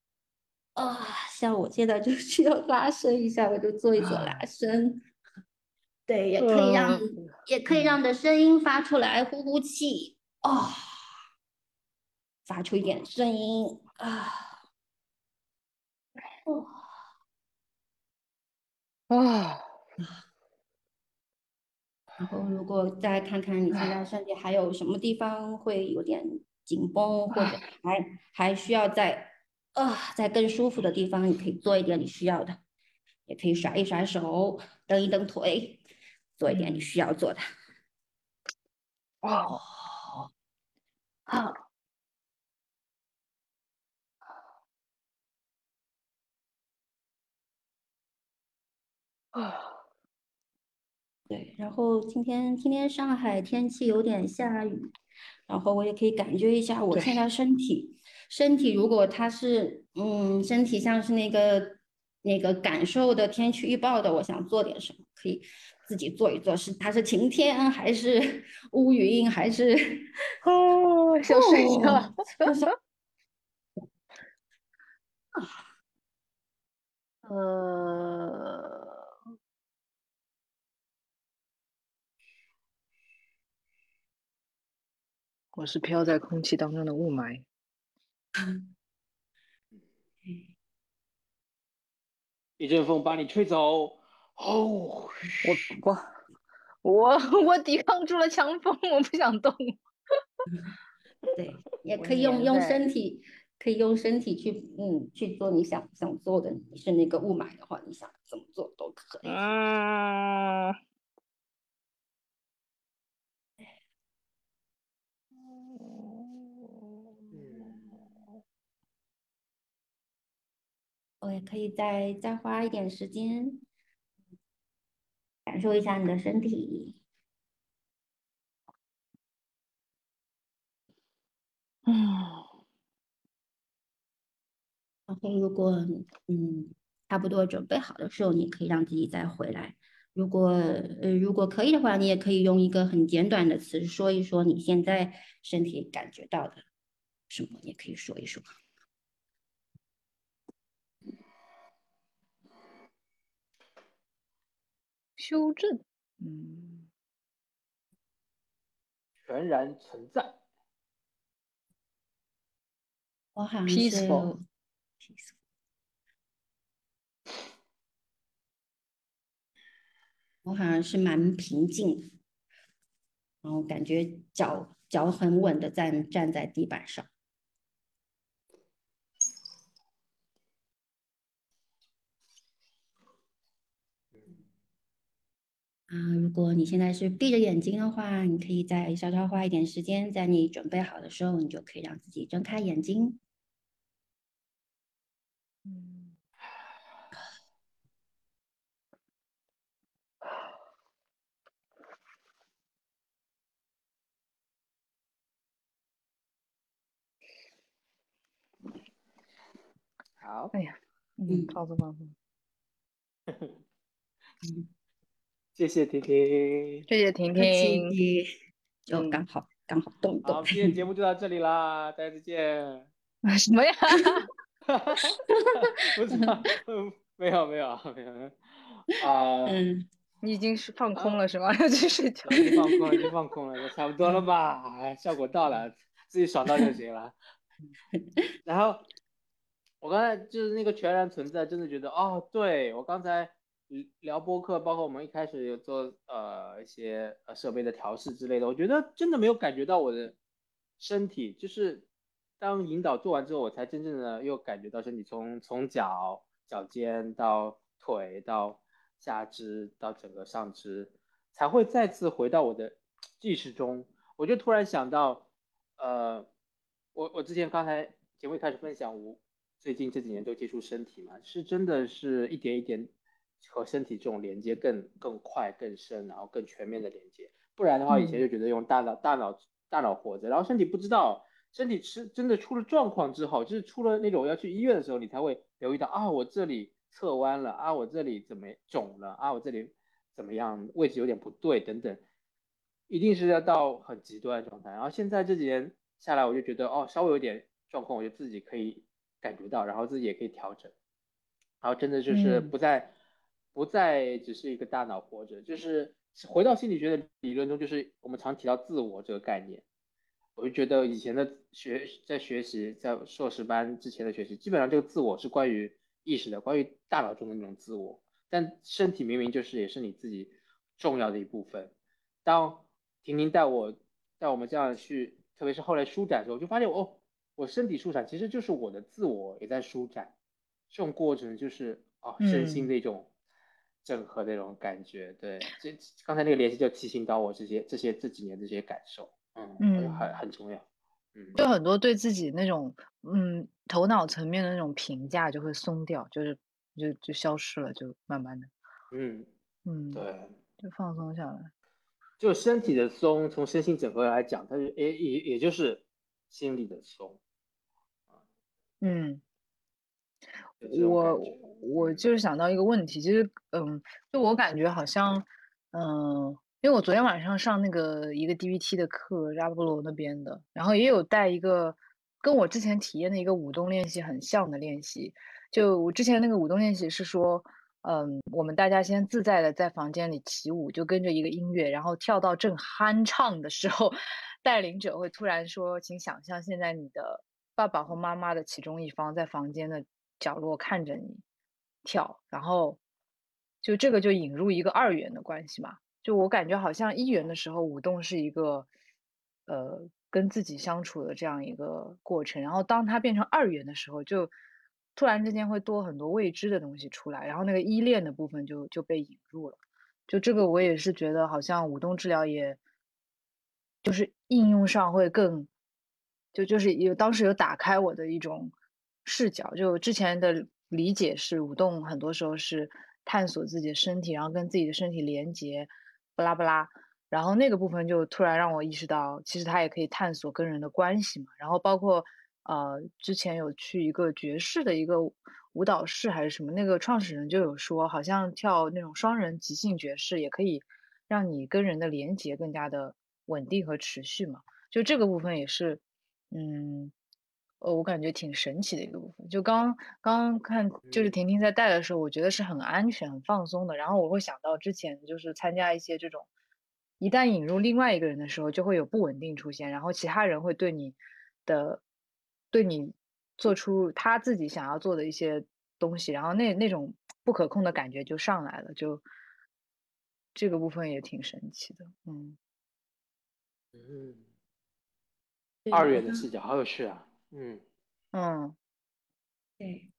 啊，像我现在就需要拉伸一下，我就做一做拉伸。对，也可以让也可以让你的声音发出来，呼呼气。哦，发出一点声音。啊，啊，然后如果再看看你现在身体还有什么地方会有点紧绷，或者还还需要在啊在更舒服的地方，你可以做一点你需要的，也可以甩一甩手，蹬一蹬腿，做一点你需要做的。哦，好。啊，对，然后今天今天上海天气有点下雨，然后我也可以感觉一下我现在身体身体，如果它是嗯身体像是那个那个感受的天气预报的，我想做点什么，可以自己做一做，是它是晴天还是 乌云还是哦想睡觉啊 呃。我是飘在空气当中的雾霾。一阵风把你吹走。哦，我我我 我抵抗住了强风，我不想动。对，也可以用用身体，可以用身体去嗯去做你想想做的。你是那个雾霾的话，你想怎么做都可以。啊。我也可以再再花一点时间，感受一下你的身体。嗯，然后如果嗯差不多准备好的时候，你可以让自己再回来。如果呃如果可以的话，你也可以用一个很简短的词说一说你现在身体感觉到的什么，也可以说一说。修正，嗯，全然存在。我好像是 peaceful。我好像是蛮平静，然后感觉脚脚很稳的站站在地板上。啊，如果你现在是闭着眼睛的话，你可以再稍稍花一点时间，在你准备好的时候，你就可以让自己睁开眼睛。嗯，好，哎呀，嗯，放松放松。嗯，谢谢婷婷，谢谢婷婷。就 嗯刚好刚好动一好，动。今天节目就到这里啦，大家再见。什么呀？不是啊，嗯，没有没有没有啊，嗯，你已经是放空了是吗？要去睡觉。已经放空了，已经放空了，差不多了吧？哎效果到了，自己爽到就行了。然后我刚才就是那个全然存在，真的觉得哦，对我刚才聊播客，包括我们一开始有做呃一些呃设备的调试之类的，我觉得真的没有感觉到我的身体，就是当引导做完之后，我才真正的又感觉到身体从从脚脚尖到腿到下肢到整个上肢，才会再次回到我的意识中。我就突然想到，呃，我我之前刚才节目一开始分享，我最近这几年都接触身体嘛，是真的是一点一点和身体这种连接更更快、更深，然后更全面的连接。不然的话，以前就觉得用大脑、大脑、大脑活着，然后身体不知道，身体是真的出了状况之后，就是出了那种要去医院的时候，你才会留意到啊，我这里侧弯了啊，我这里怎么肿了啊，我这里怎么样，位置有点不对等等，一定是要到很极端的状态。然后现在这几年下来，我就觉得哦，稍微有点状况，我就自己可以感觉到，然后自己也可以调整，然后真的就是嗯不再、不再只是一个大脑活着，就是回到心理学的理论中，就是我们常提到自我这个概念。我就觉得以前的学在学习，在硕士班之前的学习，基本上这个自我是关于意识的，关于大脑中的那种自我，但身体明明就是也是你自己重要的一部分。当婷婷带我带我们这样去，特别是后来舒展的时候，我就发现哦，我身体舒展其实就是我的自我也在舒展，这种过程就是哦身心的一种整合那种感觉。对，这刚才那个联系就提醒到我这些这些这几年这些感受，嗯，我觉得很很重要。嗯，就很多对自己那种嗯头脑层面的那种评价就会松掉，就是就就消失了，就慢慢的嗯，嗯，对，就放松下来。就身体的松，从身心整合来讲，它是也也也就是心理的松，嗯，我我嗯就是想到一个问题，其实嗯，就我感觉好像嗯，因为我昨天晚上上那个一个 DVT 的课，扎波罗那边的，然后也有带一个跟我之前体验的一个舞动练习很像的练习。就我之前那个舞动练习是说，嗯，我们大家先自在的在房间里起舞，就跟着一个音乐，然后跳到正酣畅的时候，带领者会突然说，请想象现在你的爸爸或妈妈的其中一方在房间的角落看着你跳，然后就这个就引入一个二元的关系嘛。就我感觉好像一元的时候，舞动是一个呃跟自己相处的这样一个过程，然后当它变成二元的时候，就突然之间会多很多未知的东西出来，然后那个依恋的部分就就被引入了。就这个我也是觉得好像舞动治疗也，就是应用上会更，就就是有当时有打开我的一种视角。就之前的理解是舞动很多时候是探索自己的身体，然后跟自己的身体连接，巴拉巴拉。然后那个部分就突然让我意识到，其实它也可以探索跟人的关系嘛。然后包括呃，之前有去一个爵士的一个舞蹈室还是什么，那个创始人就有说，好像跳那种双人即兴爵士也可以让你跟人的连接更加的稳定和持续嘛。就这个部分也是，嗯，呃，我感觉挺神奇的一个部分。就刚刚看，就是嗯婷婷在带的时候，我觉得是很安全、很放松的。然后我会想到之前就是参加一些这种，一旦引入另外一个人的时候，就会有不稳定出现，然后其他人会对你的，对你做出他自己想要做的一些东西，然后那那种不可控的感觉就上来了，就这个部分也挺神奇的，嗯嗯，二元的视角好有趣啊，嗯。嗯，对。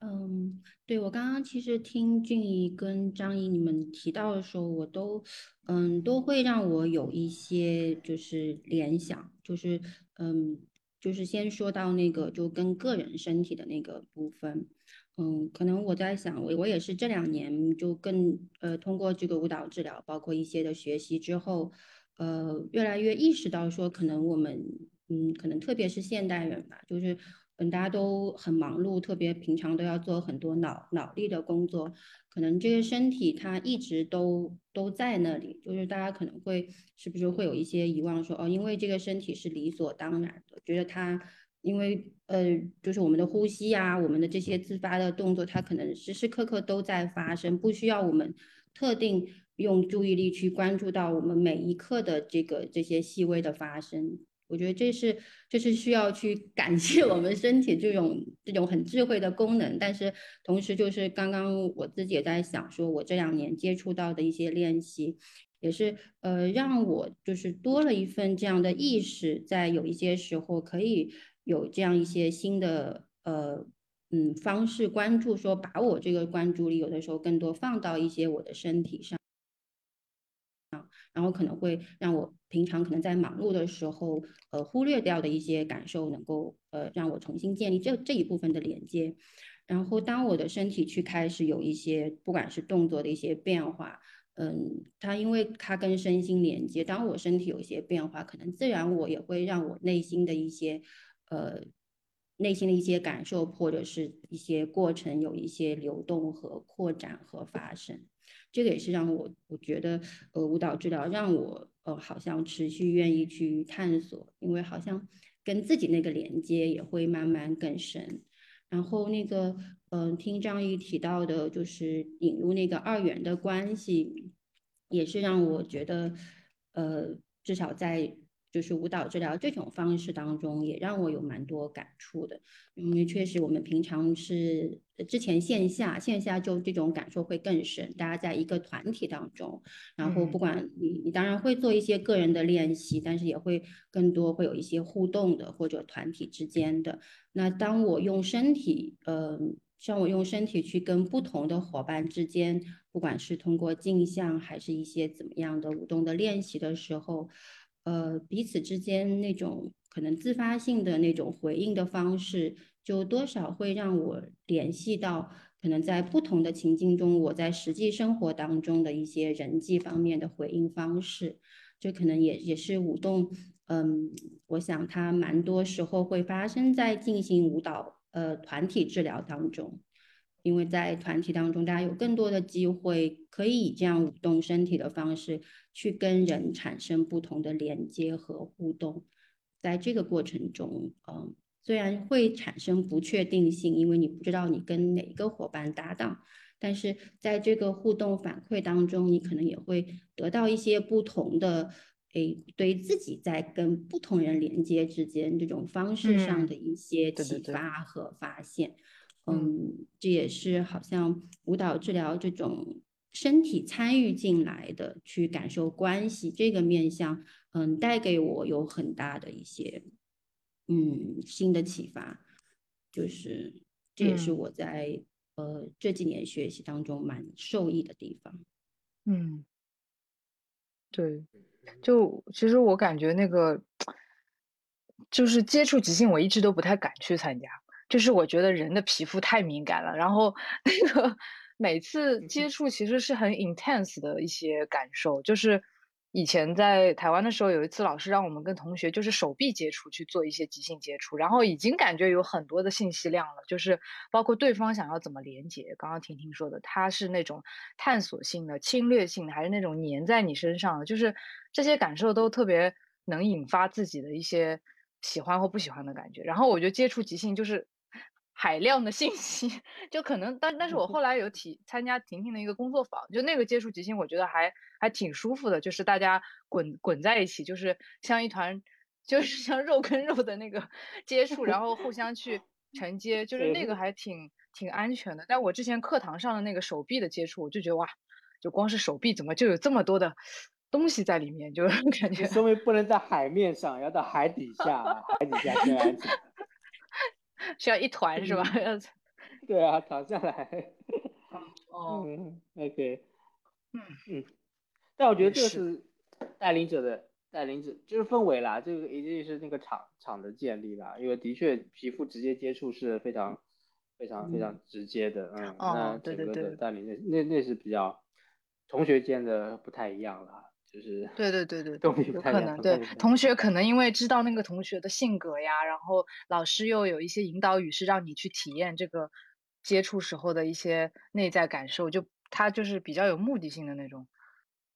嗯，对我刚刚其实听俊怡跟张怡你们提到的时候，我都嗯都会让我有一些就是联想，就是嗯就是先说到那个就跟个人身体的那个部分，嗯，可能我在想我我也是这两年就更呃通过这个舞蹈治疗，包括一些的学习之后，呃越来越意识到说可能我们嗯可能特别是现代人吧，就是。嗯，大家都很忙碌，特别平常都要做很多脑脑力的工作，可能这个身体它一直都都在那里，就是大家可能会是不是会有一些遗忘，说哦，因为这个身体是理所当然的，觉得它因为呃，就是我们的呼吸啊，我们的这些自发的动作，它可能时时刻刻都在发生，不需要我们特定用注意力去关注到我们每一刻的这个这些细微的发生。我觉得这是这是需要去感谢我们身体这种这种很智慧的功能，但是同时就是刚刚我自己也在想，说我这两年接触到的一些练习，也是呃让我就是多了一份这样的意识，在有一些时候可以有这样一些新的呃嗯方式关注，说把我这个关注力有的时候更多放到一些我的身体上。然后可能会让我平常可能在忙碌的时候，呃，忽略掉的一些感受，能够呃让我重新建立这这一部分的连接。然后当我的身体去开始有一些不管是动作的一些变化，嗯，它因为它跟身心连接，当我身体有一些变化，可能自然我也会让我内心的一些呃内心的一些感受或者是一些过程有一些流动和扩展和发生。这个也是让我我觉得，呃，舞蹈治疗让我呃好像持续愿意去探索，因为好像跟自己那个连接也会慢慢更深。然后那个，嗯，听张毅提到的，就是引入那个二元的关系，也是让我觉得，呃，至少在。就是舞蹈治疗这种方式当中，也让我有蛮多感触的。因为确实，我们平常是之前线下线下就这种感受会更深。大家在一个团体当中，然后不管你你当然会做一些个人的练习，但是也会更多会有一些互动的或者团体之间的。那当我用身体，嗯，像我用身体去跟不同的伙伴之间，不管是通过镜像还是一些怎么样的舞动的练习的时候。呃，彼此之间那种可能自发性的那种回应的方式，就多少会让我联系到可能在不同的情境中，我在实际生活当中的一些人际方面的回应方式，这可能也也是舞动。嗯，我想它蛮多时候会发生在进行舞蹈呃团体治疗当中。因为在团体当中，大家有更多的机会可以以这样舞动身体的方式去跟人产生不同的连接和互动。在这个过程中，嗯，虽然会产生不确定性，因为你不知道你跟哪个伙伴搭档，但是在这个互动反馈当中，你可能也会得到一些不同的，诶，对自己在跟不同人连接之间这种方式上的一些启发和发现。嗯，这也是好像舞蹈治疗这种身体参与进来的，去感受关系这个面向，嗯，带给我有很大的一些嗯新的启发，就是这也是我在呃这几年学习当中蛮受益的地方。嗯，对，就其实我感觉那个就是接触即兴，我一直都不太敢去参加。就是我觉得人的皮肤太敏感了，然后那个每次接触其实是很 intense 的一些感受。就是以前在台湾的时候，有一次老师让我们跟同学就是手臂接触去做一些即兴接触，然后已经感觉有很多的信息量了，就是包括对方想要怎么连接。刚刚婷婷说的，他是那种探索性的、侵略性的，还是那种粘在你身上的，就是这些感受都特别能引发自己的一些喜欢或不喜欢的感觉。然后我觉得接触即兴就是。海量的信息，就可能，但但是我后来有体参加婷婷的一个工作坊，就那个接触即兴，我觉得还还挺舒服的，就是大家滚滚在一起，就是像一团，就是 像肉跟肉的那个接触，然后互相去承接，就是那个还挺挺安全的。但我之前课堂上的那个手臂的接触，我就觉得哇。就光是手臂怎么就有这么多的东西在里面，就 感觉。说明不能在海面上，要到海底下，海底下更安全。需要一团是吧？对啊，躺下来。哦，OK。嗯嗯，但我觉得这个是带领者的带领者，就是氛围啦，这个一定是那个场场的建立啦，因为的确皮肤直接接触是非常非常非常直接的，嗯，那整个的带领那那那是比较同学间的不太一样了。就是对对对对，有可能对同学可能因为知道那个同学的性格呀，然后老师又有一些引导语是让你去体验这个接触时候的一些内在感受，就他就是比较有目的性的那种。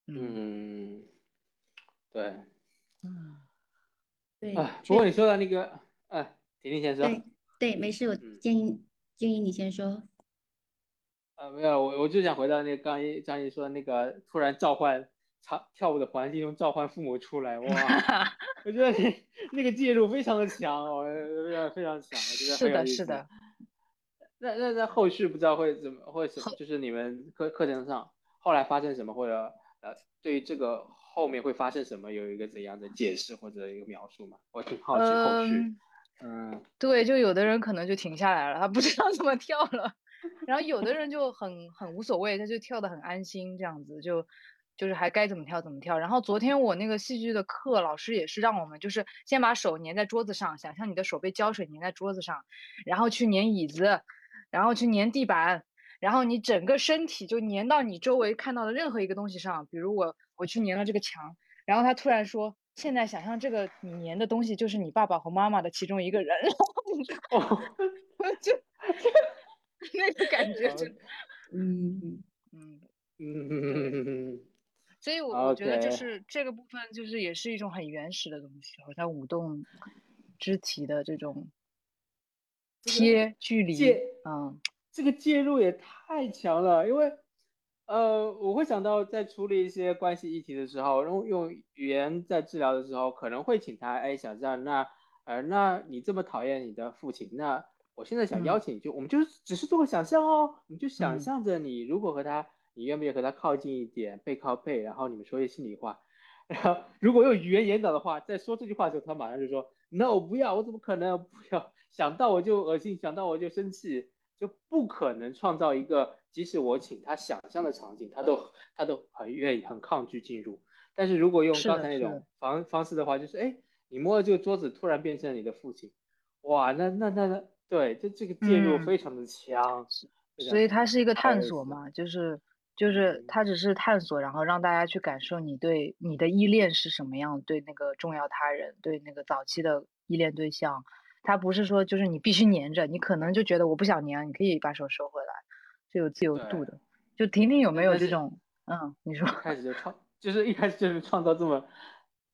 嗯，对，嗯，对。不过你说的那个，哎，婷婷先说。对对，没事，我建议建议你先说。啊，没有，我我就想回到那个刚一张毅说的那个突然召唤。唱跳舞的环境中召唤父母出来，哇！我觉得那个介入非常的强，哦，非常非常强，我觉得是的，是的。那那在后续不知道会怎么，会什么？就是你们课课程上后来发生什么，或者呃，对于这个后面会发生什么，有一个怎样的解释或者一个描述吗？我挺好奇后续。嗯，对，就有的人可能就停下来了，他不知道怎么跳了，然后有的人就很很无所谓，他就跳的很安心，这样子就。就是还该怎么跳怎么跳。然后昨天我那个戏剧的课，老师也是让我们就是先把手粘在桌子上，想象你的手被胶水粘在桌子上，然后去粘椅子，然后去粘地板，然后你整个身体就粘到你周围看到的任何一个东西上。比如我我去粘了这个墙，然后他突然说：“现在想象这个你粘的东西就是你爸爸和妈妈的其中一个人。”然后就 那个感觉就嗯嗯嗯嗯嗯嗯。所以，我我觉得就是这个部分，就是也是一种很原始的东西，好像舞动肢体的这种贴距离，嗯，这个介入也太强了。因为，呃，我会想到在处理一些关系议题的时候，用用语言在治疗的时候，可能会请他，哎，想象那，呃，那你这么讨厌你的父亲，那我现在想邀请，就我们就只是做个想象哦，你就想象着你如果和他。你愿不愿意和他靠近一点，背靠背，然后你们说些心里话。然后如果用语言引导的话，在说这句话的时候，他马上就说：“No，不要，我怎么可能不要？想到我就恶心，想到我就生气，就不可能创造一个即使我请他想象的场景，他都他都很愿意很抗拒进入。但是如果用刚才那种方方式的话，就是哎，你摸了这个桌子，突然变成了你的父亲，哇，那那那那对，这这个介入非常的强，所以它是一个探索嘛，就是。就是他只是探索，然后让大家去感受你对你的依恋是什么样，对那个重要他人，对那个早期的依恋对象，他不是说就是你必须黏着，你可能就觉得我不想黏，你可以把手收回来，是有自由度的。就婷婷有没有这种？嗯，你说。开始就创，就是一开始就是创造这么，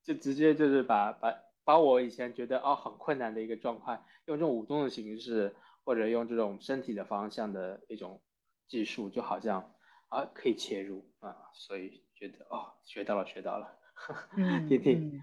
就直接就是把把把我以前觉得哦很困难的一个状况，用这种舞动的形式，或者用这种身体的方向的一种技术，就好像。啊，可以切入啊，所以觉得哦，学到了，学到了，听听。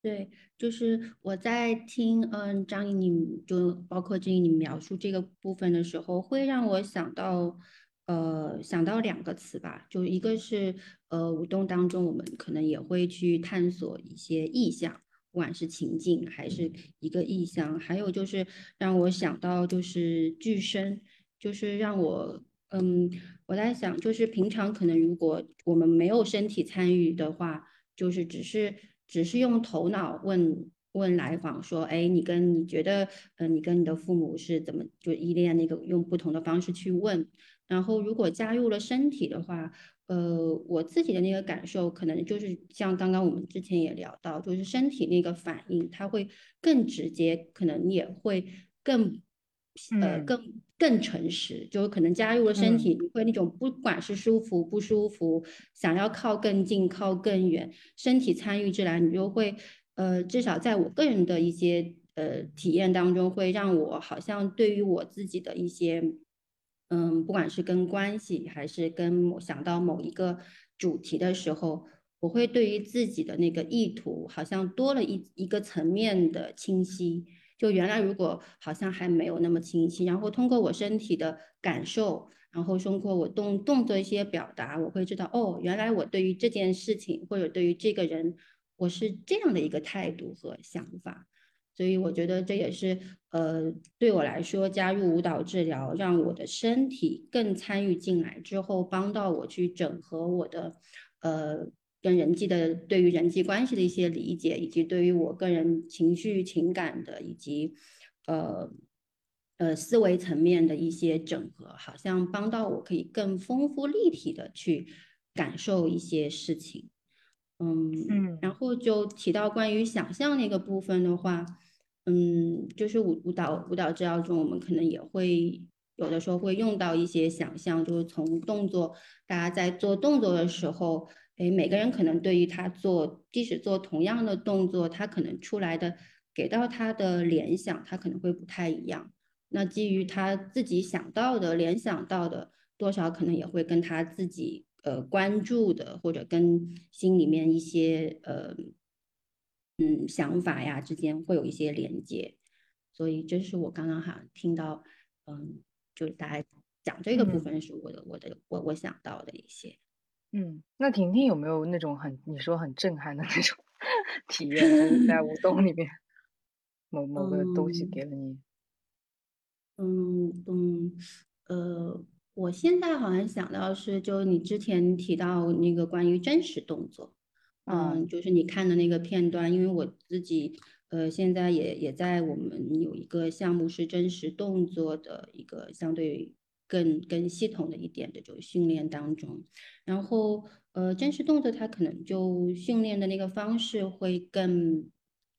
对，就是我在听，嗯，张毅，你就包括这你描述这个部分的时候，会让我想到，呃，想到两个词吧，就一个是，呃，舞动当中，我们可能也会去探索一些意象，不管是情境还是一个意象，还有就是让我想到就是具身，就是让我。嗯，我在想，就是平常可能如果我们没有身体参与的话，就是只是只是用头脑问问来访说，哎，你跟你觉得，呃，你跟你的父母是怎么就依恋那个用不同的方式去问，然后如果加入了身体的话，呃，我自己的那个感受可能就是像刚刚我们之前也聊到，就是身体那个反应，它会更直接，可能也会更。呃，更更诚实，就可能加入了身体，你会那种不管是舒服不舒服，想要靠更近靠更远，身体参与进来，你就会，呃，至少在我个人的一些呃体验当中，会让我好像对于我自己的一些，嗯，不管是跟关系还是跟想到某一个主题的时候，我会对于自己的那个意图，好像多了一一个层面的清晰。就原来如果好像还没有那么清晰，然后通过我身体的感受，然后通过我动动作一些表达，我会知道哦，原来我对于这件事情或者对于这个人，我是这样的一个态度和想法。所以我觉得这也是呃对我来说，加入舞蹈治疗，让我的身体更参与进来之后，帮到我去整合我的呃跟人际的对于人际关系的一些理解，以及对于我个人情绪情感的以及呃呃思维层面的一些整合，好像帮到我可以更丰富立体的去感受一些事情。嗯嗯，然后就提到关于想象那个部分的话。嗯，就是舞舞蹈舞蹈治疗中，我们可能也会有的时候会用到一些想象，就是从动作，大家在做动作的时候，哎，每个人可能对于他做，即使做同样的动作，他可能出来的给到他的联想，他可能会不太一样。那基于他自己想到的、联想到的，多少可能也会跟他自己呃关注的，或者跟心里面一些呃。嗯，想法呀之间会有一些连接，所以这是我刚刚好像听到，嗯，就是大家讲这个部分是我的我的我我想到的一些。嗯，那婷婷有没有那种很你说很震撼的那种 体验，在舞 动里面，某某个东西给了你？嗯嗯呃，我现在好像想到是，就你之前提到那个关于真实动作。嗯，就是你看的那个片段，因为我自己，呃，现在也也在我们有一个项目是真实动作的一个相对更更系统的一点的这个训练当中，然后呃，真实动作它可能就训练的那个方式会更，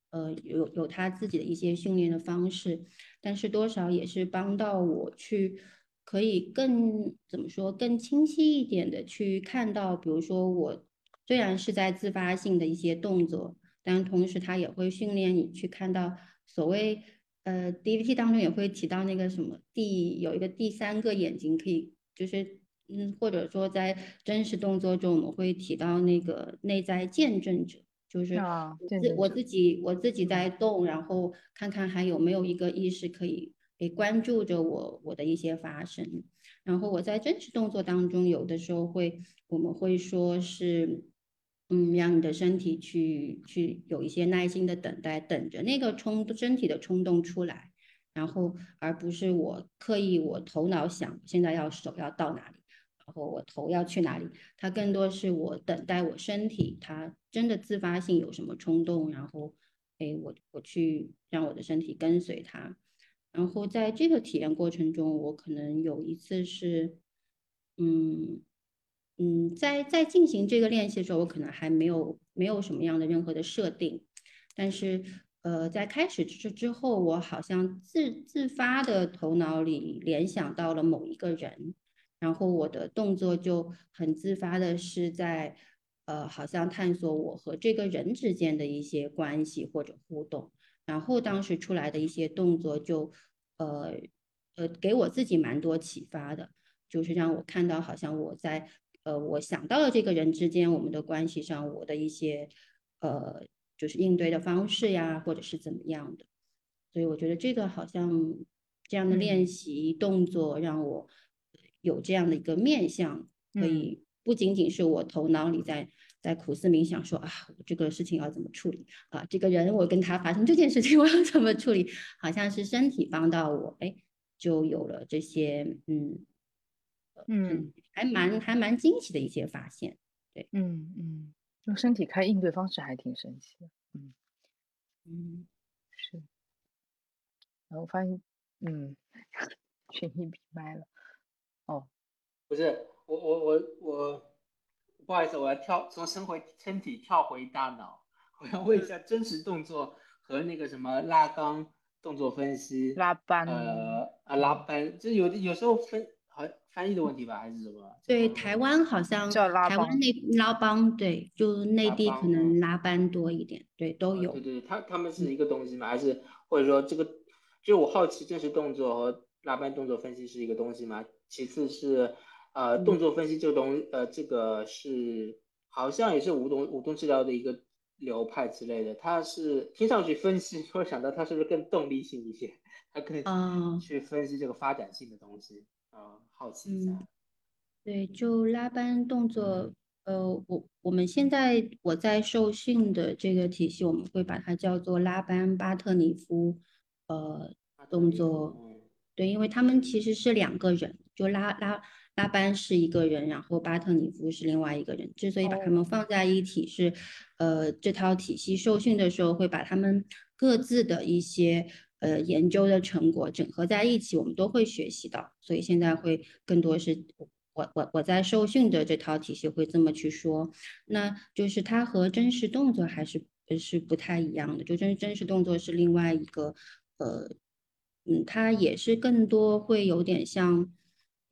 呃，有有他自己的一些训练的方式，但是多少也是帮到我去可以更怎么说更清晰一点的去看到，比如说我。虽然是在自发性的一些动作，但同时它也会训练你去看到所谓呃 DVT 当中也会提到那个什么第有一个第三个眼睛可以就是嗯或者说在真实动作中我们会提到那个内在见证者，就是自我自己我自己在动，然后看看还有没有一个意识可以给关注着我我的一些发生，然后我在真实动作当中有的时候会我们会说是。嗯，让你的身体去去有一些耐心的等待，等着那个冲身体的冲动出来，然后而不是我刻意我头脑想现在要手要到哪里，然后我头要去哪里，它更多是我等待我身体它真的自发性有什么冲动，然后哎我我去让我的身体跟随它，然后在这个体验过程中，我可能有一次是嗯。嗯，在在进行这个练习的时候，我可能还没有没有什么样的任何的设定，但是呃，在开始之之后，我好像自自发的头脑里联想到了某一个人，然后我的动作就很自发的是在呃，好像探索我和这个人之间的一些关系或者互动，然后当时出来的一些动作就呃呃给我自己蛮多启发的，就是让我看到好像我在。呃，我想到了这个人之间我们的关系上，我的一些呃，就是应对的方式呀，或者是怎么样的，所以我觉得这个好像这样的练习动作让我有这样的一个面向，可以不仅仅是我头脑里在在苦思冥想说啊，这个事情要怎么处理？啊，这个人我跟他发生这件事情 我要怎么处理，好像是身体帮到我，哎，就有了这些嗯。嗯，还蛮还蛮惊喜的一些发现，对，嗯嗯，用身体开应对方式还挺神奇的，嗯。嗯。是，然后发现，嗯，群一闭麦了，哦，不是，我我我我，不好意思，我要跳从身回身体跳回大脑，我要问一下真实动作和那个什么拉钢动作分析，拉班，呃啊拉班，就有的有时候分。翻译的问题吧，还是什么？对，台湾好像台湾那拉帮，对，就内地可能拉班多一点，对，都有。对对，他他们是一个东西吗？还是或者说这个？就我好奇，真实动作和拉班动作分析是一个东西吗？其次是，呃，动作分析这个东，呃，这个是好像也是舞动舞动治疗的一个流派之类的。它是听上去分析，会想到它是不是更动力性一些？它可以去分析这个发展性的东西。啊，好奇一下。对，就拉班动作，呃，我我们现在我在受训的这个体系，我们会把它叫做拉班巴特尼夫，呃，动作。对，因为他们其实是两个人，就拉拉拉班是一个人，然后巴特尼夫是另外一个人。之所以把他们放在一起，是呃，这套体系受训的时候会把他们各自的一些呃研究的成果整合在一起，我们都会学习到。所以现在会更多是。我我我在受训的这套体系会这么去说，那就是它和真实动作还是是不太一样的。就真真实动作是另外一个，呃，嗯，它也是更多会有点像，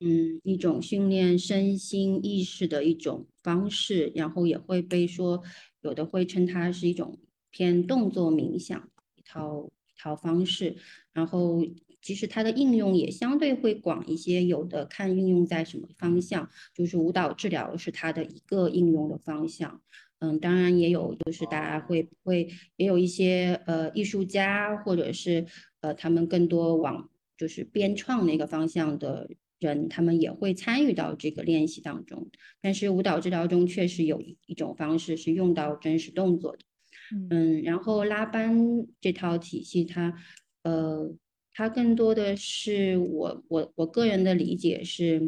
嗯，一种训练身心意识的一种方式，然后也会被说有的会称它是一种偏动作冥想一套一套方式，然后。其实它的应用也相对会广一些，有的看应用在什么方向，就是舞蹈治疗是它的一个应用的方向。嗯，当然也有，就是大家会会也有一些呃艺术家或者是呃他们更多往就是编创那个方向的人，他们也会参与到这个练习当中。但是舞蹈治疗中确实有一种方式是用到真实动作的。嗯，然后拉班这套体系它呃。它更多的是我我我个人的理解是，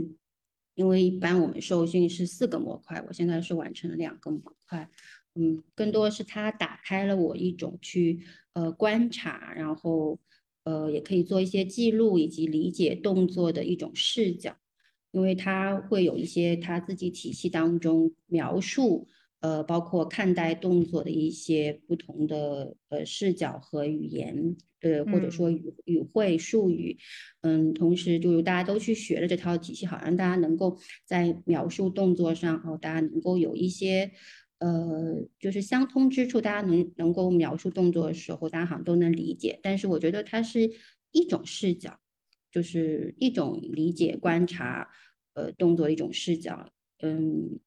因为一般我们受训是四个模块，我现在是完成了两个模块，嗯，更多是它打开了我一种去呃观察，然后呃也可以做一些记录以及理解动作的一种视角，因为它会有一些它自己体系当中描述。呃，包括看待动作的一些不同的呃视角和语言，呃或者说语语汇术语，嗯，同时就是大家都去学了这套体系，好让大家能够在描述动作上，哦，大家能够有一些呃就是相通之处，大家能能够描述动作的时候，大家好像都能理解。但是我觉得它是一种视角，就是一种理解观察呃动作的一种视角，嗯。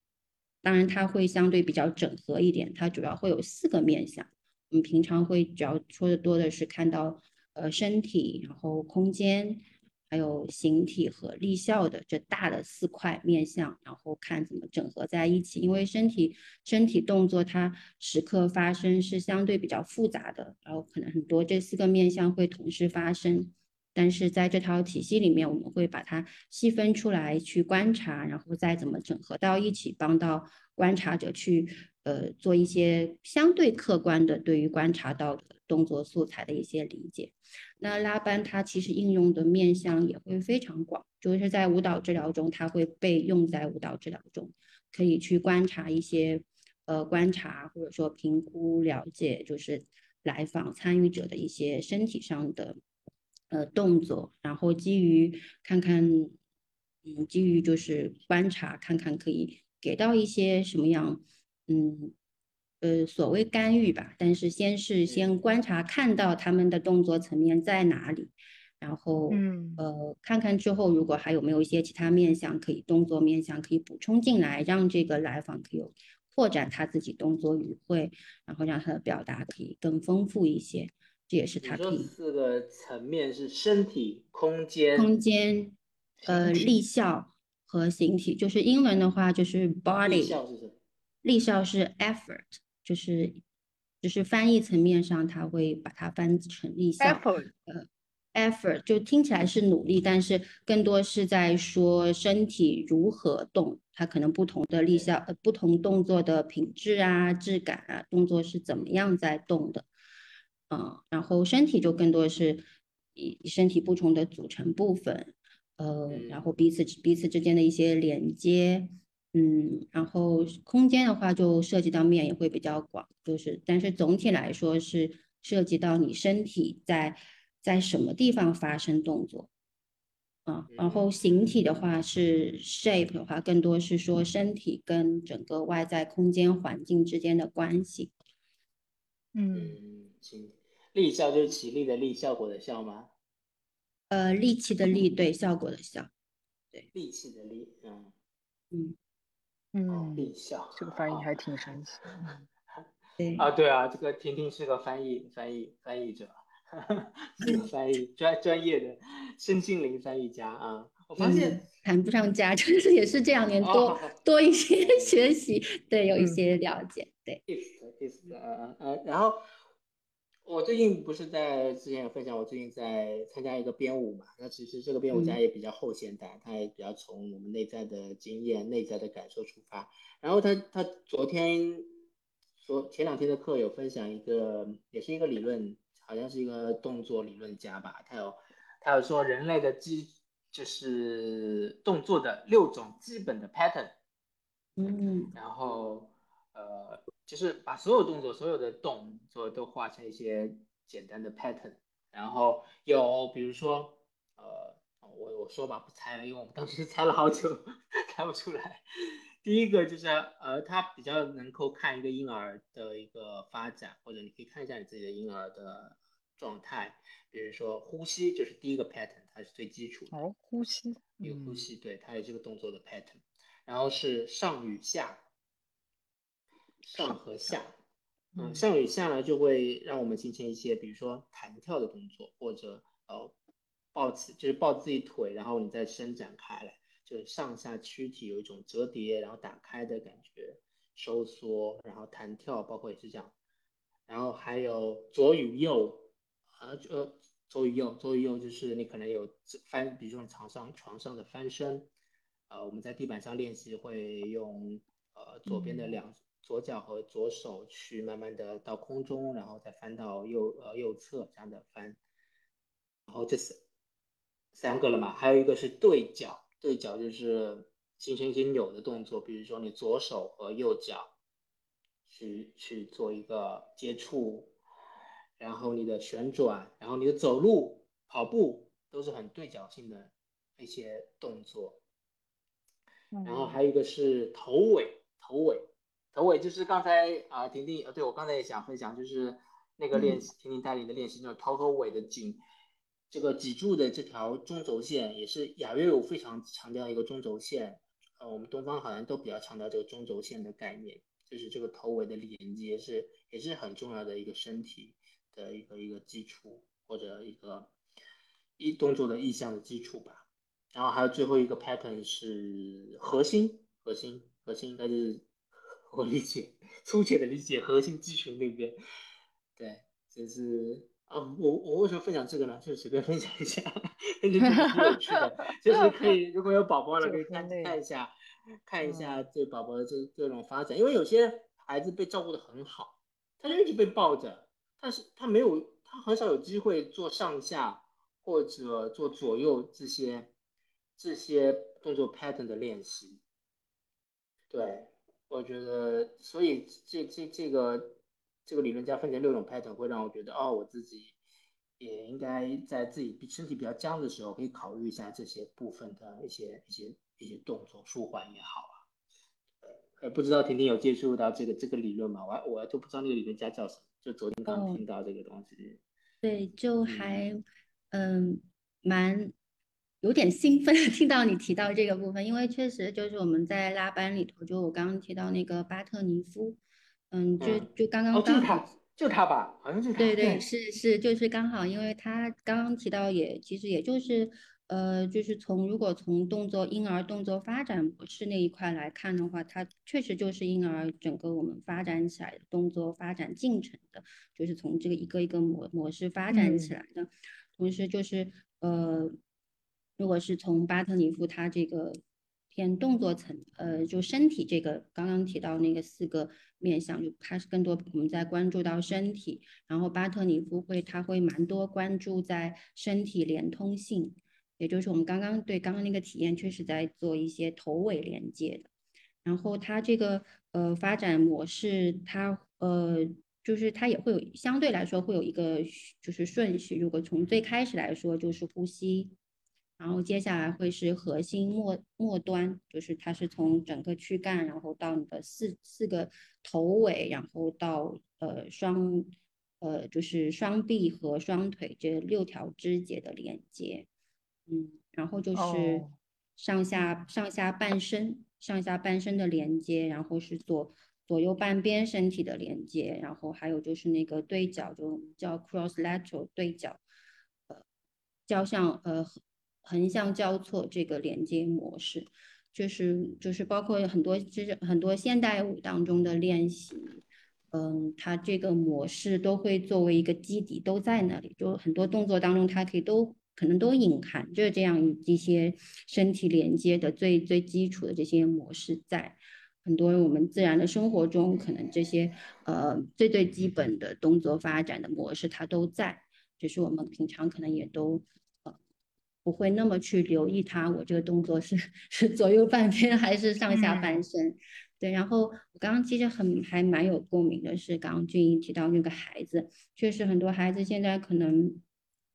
当然，它会相对比较整合一点，它主要会有四个面向。我们平常会主要说的多的是看到，呃，身体，然后空间，还有形体和立效的这大的四块面向，然后看怎么整合在一起。因为身体身体动作它时刻发生是相对比较复杂的，然后可能很多这四个面向会同时发生。但是在这套体系里面，我们会把它细分出来去观察，然后再怎么整合到一起，帮到观察者去呃做一些相对客观的对于观察到的动作素材的一些理解。那拉班它其实应用的面向也会非常广，就是在舞蹈治疗中，它会被用在舞蹈治疗中，可以去观察一些呃观察或者说评估了解，就是来访参与者的一些身体上的。呃，动作，然后基于看看，嗯，基于就是观察，看看可以给到一些什么样，嗯，呃，所谓干预吧。但是先是先观察，看到他们的动作层面在哪里，然后，嗯，呃，看看之后，如果还有没有一些其他面向可以动作面向可以补充进来，让这个来访可以扩展他自己动作语汇，然后让他的表达可以更丰富一些。这也是它可以。四个层面是身体、空间、空间，呃，立效和形体。就是英文的话，就是 body。立效是什么？立效是 effort，就是就是翻译层面上，它会把它翻成立效。effort，呃，effort 就听起来是努力，但是更多是在说身体如何动，它可能不同的立效，呃，不同动作的品质啊、质感啊，动作是怎么样在动的。嗯，然后身体就更多是以身体不同的组成部分，呃，然后彼此彼此之间的一些连接，嗯，然后空间的话就涉及到面也会比较广，就是但是总体来说是涉及到你身体在在什么地方发生动作，啊，然后形体的话是 shape 的话更多是说身体跟整个外在空间环境之间的关系，嗯，行。力效就是起立的立，效果的效吗？呃，力气的力，对，效果的效，对，力气的力，嗯嗯嗯，立效，这个翻译还挺神奇。对啊，对啊，这个婷婷是个翻译翻译翻译者，是个翻译专专业的身心灵翻译家啊。我发现谈不上家，就是也是这两年多多一些学习，对，有一些了解，对。意思意思，呃呃，然后我最近不是在之前有分享，我最近在参加一个编舞嘛，那其实这个编舞家也比较后现代，他也比较从我们内在的经验、内在的感受出发。然后他他昨天说前两天的课有分享一个，也是一个理论，好像是一个动作理论家吧，他有他有说人类的基就是动作的六种基本的 pattern，嗯，然后呃。就是把所有动作、所有的动作都画成一些简单的 pattern，然后有比如说，呃，我我说吧，不猜了，因为我们当时猜了好久，猜不出来。第一个就是，呃，他比较能够看一个婴儿的一个发展，或者你可以看一下你自己的婴儿的状态，比如说呼吸就是第一个 pattern，它是最基础的。哦，呼吸，有呼吸，对，它有这个动作的 pattern，然后是上与下。上和下，嗯，上与下呢，就会让我们形成一些，比如说弹跳的动作，或者呃抱起，就是抱自己腿，然后你再伸展开来，就是上下躯体有一种折叠，然后打开的感觉，收缩，然后弹跳，包括也是这样。然后还有左与右，啊，呃，左与右，左与右就是你可能有翻，比如说床上床上的翻身，呃，我们在地板上练习会用呃左边的两。左脚和左手去慢慢的到空中，然后再翻到右呃右侧这样的翻，然后这是三个了嘛？还有一个是对角，对角就是形成一些扭的动作，比如说你左手和右脚去去做一个接触，然后你的旋转，然后你的走路、跑步都是很对角性的一些动作，然后还有一个是头尾，头尾。头尾就是刚才啊，婷婷呃，对我刚才也想分享，就是那个练习，婷婷带领的练习，就是头和尾的颈，这个脊柱的这条中轴线，也是雅乐舞非常强调一个中轴线，呃，我们东方好像都比较强调这个中轴线的概念，就是这个头尾的连接是也是很重要的一个身体的一个一个基础或者一个一动作的意向的基础吧。然后还有最后一个 pattern 是核心，核心，核心应该是。我理解，粗浅的理解核心肌群那边，对，就是啊，我我为什么分享这个呢？就随便分享一下，挺有趣的，就是可以如果有宝宝了，可以看看一下，看一下这宝宝的这这种发展，因为有些孩子被照顾的很好，他就一直被抱着，但是他没有，他很少有机会做上下或者做左右这些这些动作 pattern 的练习，对。我觉得，所以这这这个这个理论家分成六种 pattern，会让我觉得，哦，我自己也应该在自己身体比较僵的时候，可以考虑一下这些部分的一些一些一些动作，舒缓也好啊。呃，不知道婷婷有接触到这个这个理论吗？我我都不知道那个理论家叫什么，就昨天刚听到这个东西。对，就还嗯蛮。有点兴奋，听到你提到这个部分，因为确实就是我们在拉班里头，就我刚刚提到那个巴特尼夫，嗯，就就刚刚刚好就他吧，好像是对对是是就是刚好，因为他刚刚提到也其实也就是呃就是从如果从动作婴儿动作发展模式那一块来看的话，它确实就是婴儿整个我们发展起来的动作发展进程的，就是从这个一个一个模模式发展起来的，同时就是呃。如果是从巴特尼夫他这个偏动作层，呃，就身体这个刚刚提到那个四个面向，就他是更多我们在关注到身体，然后巴特尼夫会他会蛮多关注在身体连通性，也就是我们刚刚对刚刚那个体验确实在做一些头尾连接的，然后他这个呃发展模式，他呃就是它也会有相对来说会有一个就是顺序，如果从最开始来说就是呼吸。然后接下来会是核心末末端，就是它是从整个躯干，然后到你的四四个头尾，然后到呃双呃就是双臂和双腿这六条肢节的连接，嗯，然后就是上下上下半身上下半身的连接，然后是左左右半边身体的连接，然后还有就是那个对角，就叫 cross lateral 对角，呃，交相呃。横向交错这个连接模式，就是就是包括很多就是很多现代舞当中的练习，嗯，它这个模式都会作为一个基底都在那里，就很多动作当中它可以都可能都隐含着这样一些身体连接的最最基础的这些模式在。很多我们自然的生活中，可能这些呃最最基本的动作发展的模式它都在，只是我们平常可能也都不会那么去留意它。我这个动作是 是左右半边还是上下半身？对。然后我刚刚其实很还蛮有共鸣的是，刚刚俊英提到那个孩子，确实很多孩子现在可能，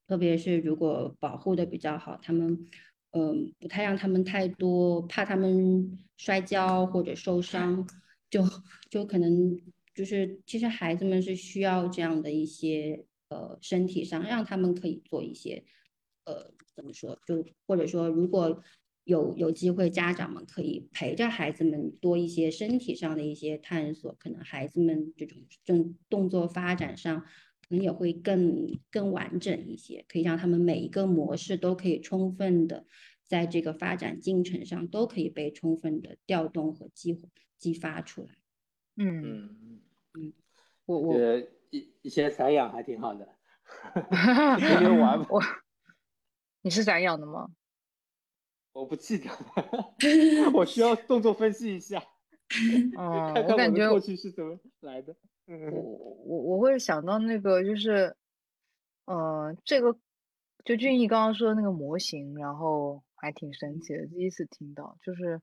特别是如果保护的比较好，他们。嗯，不太让他们太多，怕他们摔跤或者受伤，就就可能就是，其实孩子们是需要这样的一些呃身体上，让他们可以做一些呃怎么说，就或者说如果有有机会，家长们可以陪着孩子们多一些身体上的一些探索，可能孩子们这种正动作发展上。可能也会更更完整一些，可以让他们每一个模式都可以充分的在这个发展进程上都可以被充分的调动和激激发出来。嗯嗯嗯，我我一一些散养还挺好的，天天玩。我你是散养的吗？我不记得，我需要 动作分析一下。嗯，我感觉过去是怎么来的。我我我会想到那个就是，嗯，这个就俊逸刚刚说的那个模型，然后还挺神奇的，第一次听到，就是，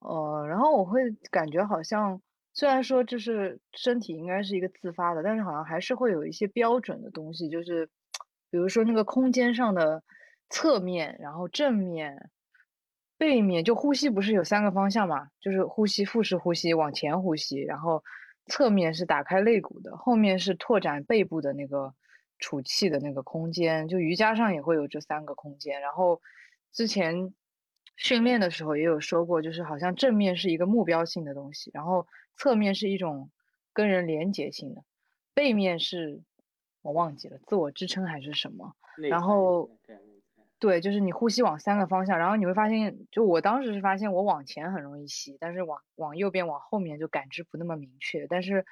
呃，然后我会感觉好像虽然说就是身体应该是一个自发的，但是好像还是会有一些标准的东西，就是比如说那个空间上的侧面，然后正面、背面，就呼吸不是有三个方向嘛，就是呼吸腹式呼吸，往前呼吸，然后。侧面是打开肋骨的，后面是拓展背部的那个储气的那个空间。就瑜伽上也会有这三个空间。然后之前训练的时候也有说过，就是好像正面是一个目标性的东西，然后侧面是一种跟人连结性的，背面是我忘记了自我支撑还是什么。然后。对，就是你呼吸往三个方向，然后你会发现，就我当时是发现我往前很容易吸，但是往往右边、往后面就感知不那么明确。但是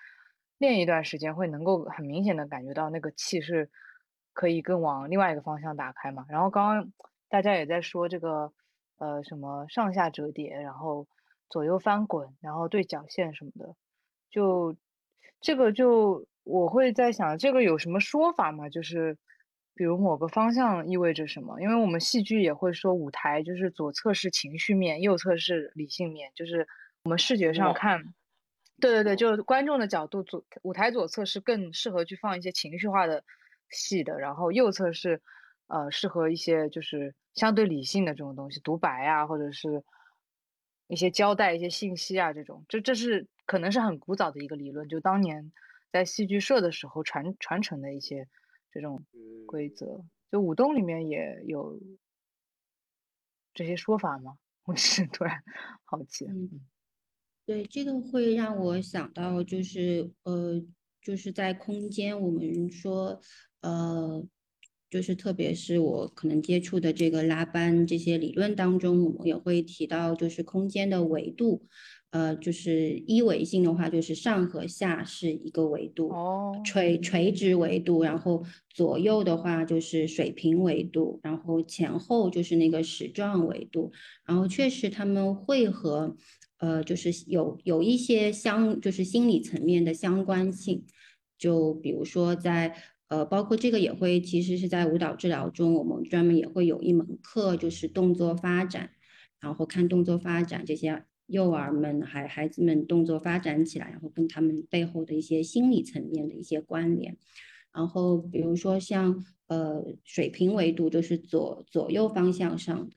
练一段时间会能够很明显的感觉到那个气是可以更往另外一个方向打开嘛。然后刚刚大家也在说这个呃什么上下折叠，然后左右翻滚，然后对角线什么的，就这个就我会在想，这个有什么说法吗？就是。比如某个方向意味着什么？因为我们戏剧也会说，舞台就是左侧是情绪面，右侧是理性面，就是我们视觉上看，对对对，就是观众的角度，左舞台左侧是更适合去放一些情绪化的戏的，然后右侧是呃适合一些就是相对理性的这种东西，独白啊，或者是一些交代一些信息啊这种，这这是可能是很古早的一个理论，就当年在戏剧社的时候传传承的一些。这种规则，就舞动里面也有这些说法吗？我是突然 好奇。嗯，对，这个会让我想到，就是呃，就是在空间，我们说，呃，就是特别是我可能接触的这个拉班这些理论当中，我们也会提到，就是空间的维度。呃，就是一维性的话，就是上和下是一个维度，哦垂垂直维度，然后左右的话就是水平维度，然后前后就是那个矢状维度，然后确实他们会和呃，就是有有一些相，就是心理层面的相关性，就比如说在呃，包括这个也会，其实是在舞蹈治疗中，我们专门也会有一门课，就是动作发展，然后看动作发展这些。幼儿们孩孩子们动作发展起来，然后跟他们背后的一些心理层面的一些关联，然后比如说像呃水平维度，就是左左右方向上的，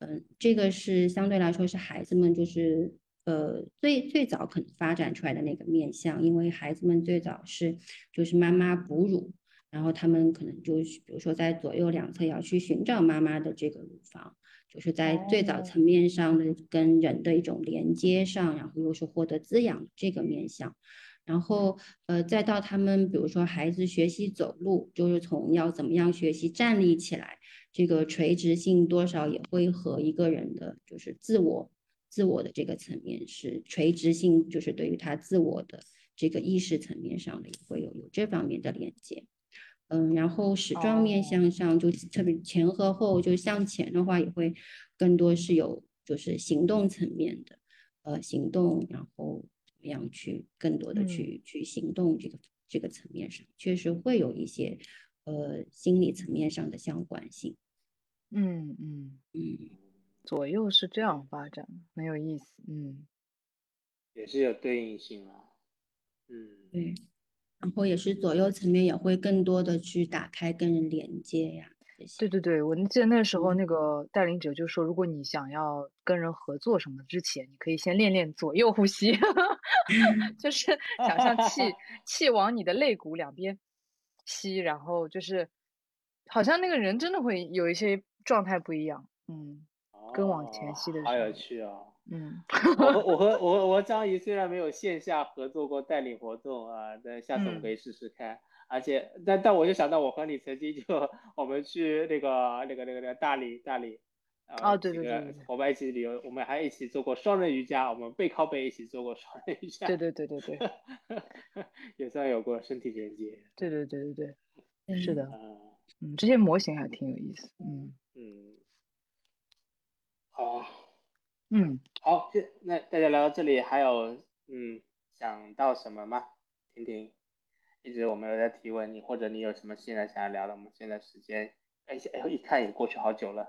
嗯，这个是相对来说是孩子们就是呃最最早可能发展出来的那个面相，因为孩子们最早是就是妈妈哺乳，然后他们可能就是比如说在左右两侧要去寻找妈妈的这个乳房。就是在最早层面上的跟人的一种连接上，然后又是获得滋养这个面向，然后呃，再到他们比如说孩子学习走路，就是从要怎么样学习站立起来，这个垂直性多少也会和一个人的就是自我自我的这个层面是垂直性，就是对于他自我的这个意识层面上的也会有有这方面的连接。嗯，然后矢状面向上就特别前和后，就向前的话也会更多是有就是行动层面的，呃，行动，然后怎么样去更多的去去行动这个这个层面上，确实会有一些呃心理层面上的相关性。嗯嗯嗯，左右是这样发展，很有意思。嗯，也是有对应性啊。嗯，对。然后也是左右层面也会更多的去打开跟人连接呀。对对对，我记得那时候那个带领者就说，如果你想要跟人合作什么之前，你可以先练练左右呼吸 就是想象气气往你的肋骨两边吸，然后就是好像那个人真的会有一些状态不一样，嗯，跟往前吸的时候。好有趣哦。嗯，我和 我和我和张怡虽然没有线下合作过带领活动啊，但下次我们可以试试看。而且，但但我就想到我和你曾经就我们去那个那个那个那个大理大理，啊对对对，伙伴一起旅游，我们还一起做过双人瑜伽，我们背靠背一起做过双人瑜伽。对对对对对，也算有过身体连接。对对对对对，是的，嗯，这些模型还挺有意思，嗯嗯，好。嗯，好，这那大家聊到这里，还有嗯想到什么吗？婷婷，一直我们有在提问你，或者你有什么现在想要聊的？我们现在时间，哎哎，一看也过去好久了，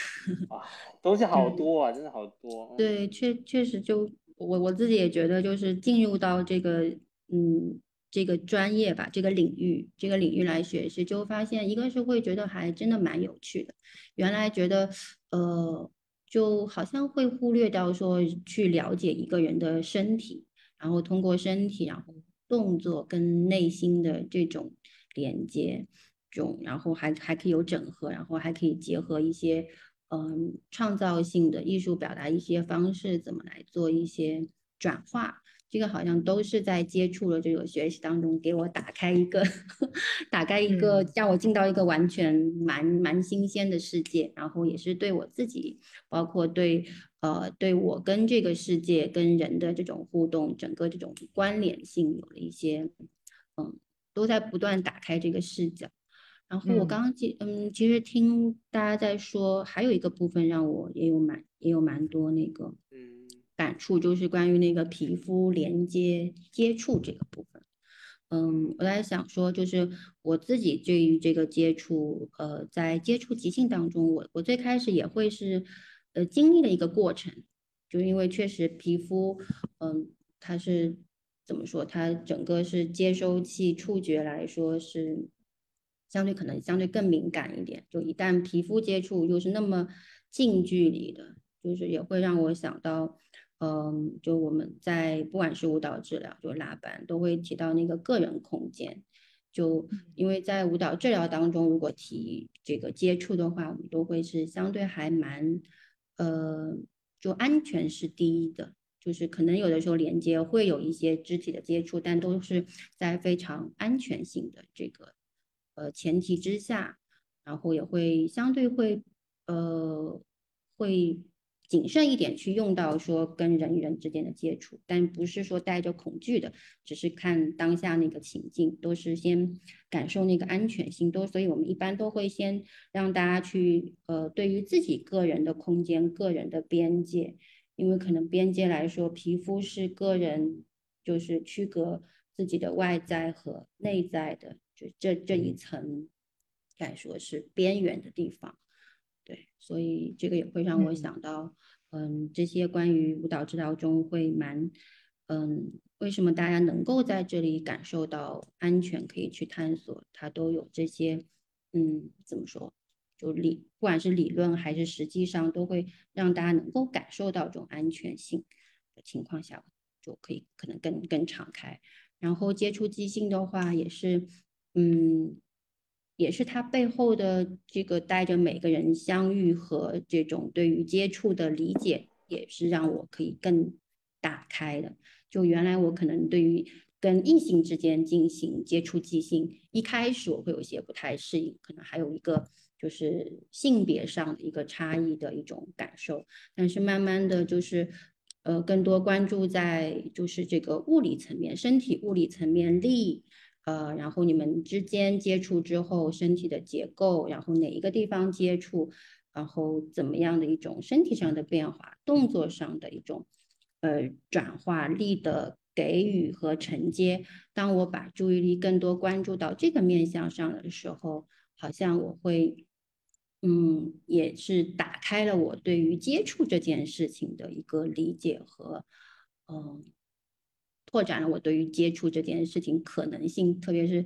哇，东西好多啊，真的好多。对，确确实就我我自己也觉得，就是进入到这个嗯这个专业吧，这个领域这个领域来学习，就发现一个是会觉得还真的蛮有趣的，原来觉得呃。就好像会忽略到说去了解一个人的身体，然后通过身体，然后动作跟内心的这种连接，种然后还还可以有整合，然后还可以结合一些嗯创造性的艺术表达一些方式，怎么来做一些转化。这个好像都是在接触了这个学习当中，给我打开一个，打开一个，让我进到一个完全蛮蛮新鲜的世界，然后也是对我自己，包括对呃对我跟这个世界跟人的这种互动，整个这种关联性有了一些，嗯，都在不断打开这个视角。然后我刚刚记，嗯，其实听大家在说，还有一个部分让我也有蛮也有蛮多那个，嗯。感触就是关于那个皮肤连接接触这个部分，嗯，我在想说，就是我自己对于这个接触，呃，在接触即兴当中，我我最开始也会是，呃，经历了一个过程，就是因为确实皮肤，嗯，它是怎么说，它整个是接收器触觉来说是相对可能相对更敏感一点，就一旦皮肤接触又是那么近距离的，就是也会让我想到。嗯，就我们在不管是舞蹈治疗，就拉班，都会提到那个个人空间。就因为在舞蹈治疗当中，如果提这个接触的话，我们都会是相对还蛮，呃，就安全是第一的。就是可能有的时候连接会有一些肢体的接触，但都是在非常安全性的这个呃前提之下，然后也会相对会呃会。谨慎一点去用到说跟人与人之间的接触，但不是说带着恐惧的，只是看当下那个情境，都是先感受那个安全性，都所以我们一般都会先让大家去呃对于自己个人的空间、个人的边界，因为可能边界来说，皮肤是个人就是区隔自己的外在和内在的，就这这一层该说是边缘的地方。对，所以这个也会让我想到，嗯，这些关于舞蹈治疗中会蛮，嗯，为什么大家能够在这里感受到安全，可以去探索，它都有这些，嗯，怎么说，就理，不管是理论还是实际上，都会让大家能够感受到这种安全性的情况下，就可以可能更更敞开。然后接触即兴的话，也是，嗯。也是他背后的这个带着每个人相遇和这种对于接触的理解，也是让我可以更打开的。就原来我可能对于跟异性之间进行接触即兴，一开始我会有些不太适应，可能还有一个就是性别上的一个差异的一种感受，但是慢慢的就是。呃，更多关注在就是这个物理层面，身体物理层面力，呃，然后你们之间接触之后，身体的结构，然后哪一个地方接触，然后怎么样的一种身体上的变化，动作上的一种呃转化力的给予和承接。当我把注意力更多关注到这个面向上的时候，好像我会。嗯，也是打开了我对于接触这件事情的一个理解和，嗯，拓展了我对于接触这件事情可能性，特别是，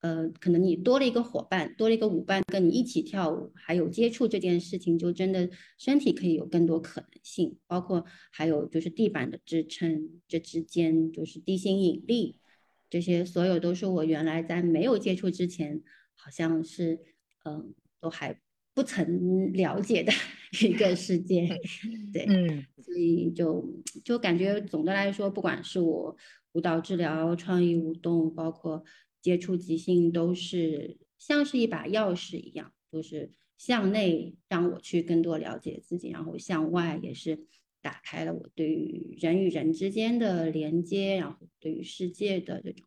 呃，可能你多了一个伙伴，多了一个舞伴跟你一起跳舞，还有接触这件事情，就真的身体可以有更多可能性，包括还有就是地板的支撑，这之间就是地心引力，这些所有都是我原来在没有接触之前，好像是，嗯，都还。不曾了解的 一个世界，对，嗯，所以就就感觉总的来说，不管是我舞蹈治疗、创意舞动，包括接触即兴，都是像是一把钥匙一样，就是向内让我去更多了解自己，然后向外也是打开了我对于人与人之间的连接，然后对于世界的这种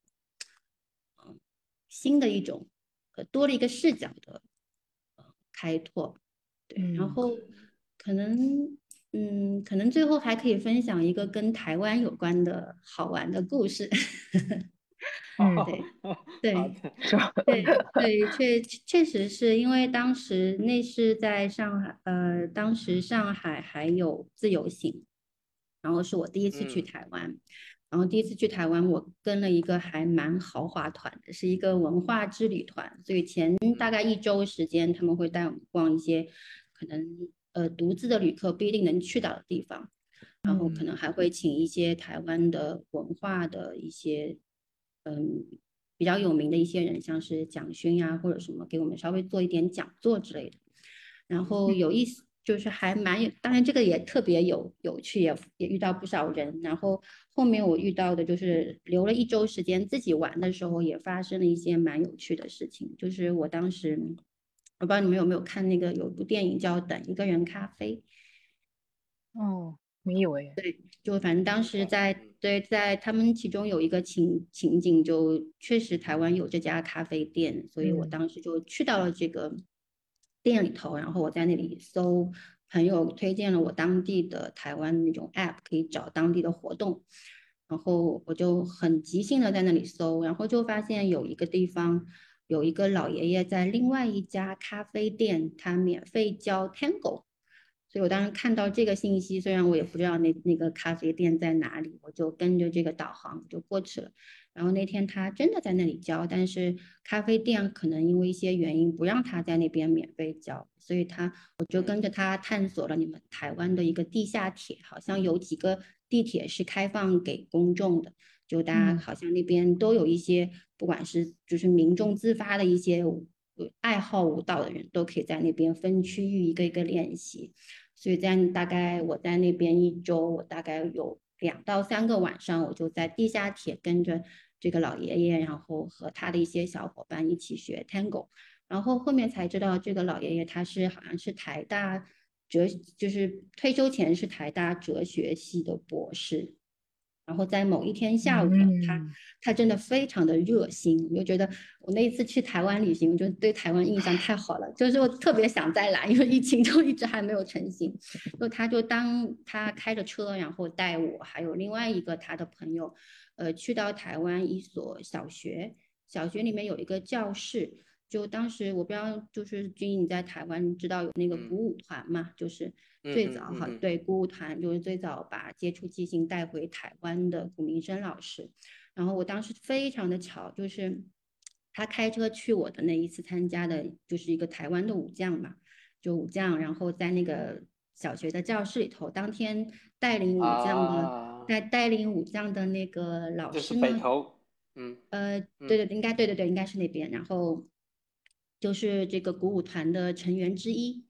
嗯新的一种呃多了一个视角的。开拓，对，然后可能，嗯，可能最后还可以分享一个跟台湾有关的好玩的故事。嗯，对，对，对，对，确确实是因为当时那是在上海，呃，当时上海还有自由行，然后是我第一次去台湾。然后第一次去台湾，我跟了一个还蛮豪华团的，是一个文化之旅团，所以前大概一周时间，他们会带我们逛一些可能呃独自的旅客不一定能去到的地方，然后可能还会请一些台湾的文化的一些嗯比较有名的一些人，像是蒋勋啊或者什么，给我们稍微做一点讲座之类的，然后有意思。就是还蛮有，当然这个也特别有有趣，也也遇到不少人。然后后面我遇到的就是留了一周时间自己玩的时候，也发生了一些蛮有趣的事情。就是我当时，我不知道你们有没有看那个有部电影叫《等一个人咖啡》。哦，没有哎。对，就反正当时在对在他们其中有一个情情景，就确实台湾有这家咖啡店，所以我当时就去到了这个。店里头，然后我在那里搜，朋友推荐了我当地的台湾那种 app，可以找当地的活动，然后我就很即兴的在那里搜，然后就发现有一个地方有一个老爷爷在另外一家咖啡店，他免费教 Tango，所以我当时看到这个信息，虽然我也不知道那那个咖啡店在哪里，我就跟着这个导航就过去了。然后那天他真的在那里教，但是咖啡店可能因为一些原因不让他在那边免费教，所以他我就跟着他探索了你们台湾的一个地下铁，好像有几个地铁是开放给公众的，就大家好像那边都有一些，不管是就是民众自发的一些爱好舞蹈的人都可以在那边分区域一个一个练习，所以在大概我在那边一周，我大概有。两到三个晚上，我就在地下铁跟着这个老爷爷，然后和他的一些小伙伴一起学 Tango，然后后面才知道这个老爷爷他是好像是台大哲，就是退休前是台大哲学系的博士。然后在某一天下午，他他真的非常的热心，我就觉得我那一次去台湾旅行，我就对台湾印象太好了，就是我特别想再来，因为疫情就一直还没有成型。就他就当他开着车，然后带我还有另外一个他的朋友，呃，去到台湾一所小学，小学里面有一个教室。就当时我不知道，就是君你在台湾知道有那个鼓舞团嘛？就是最早哈，对鼓舞团就是最早把接触即兴带回台湾的古明生老师。然后我当时非常的巧，就是他开车去我的那一次参加的，就是一个台湾的武将嘛，就武将，然后在那个小学的教室里头，当天带领武将的带带领武将的那个老师呢，嗯，呃，对对，应该对对对，应该是那边，然后。就是这个鼓舞团的成员之一，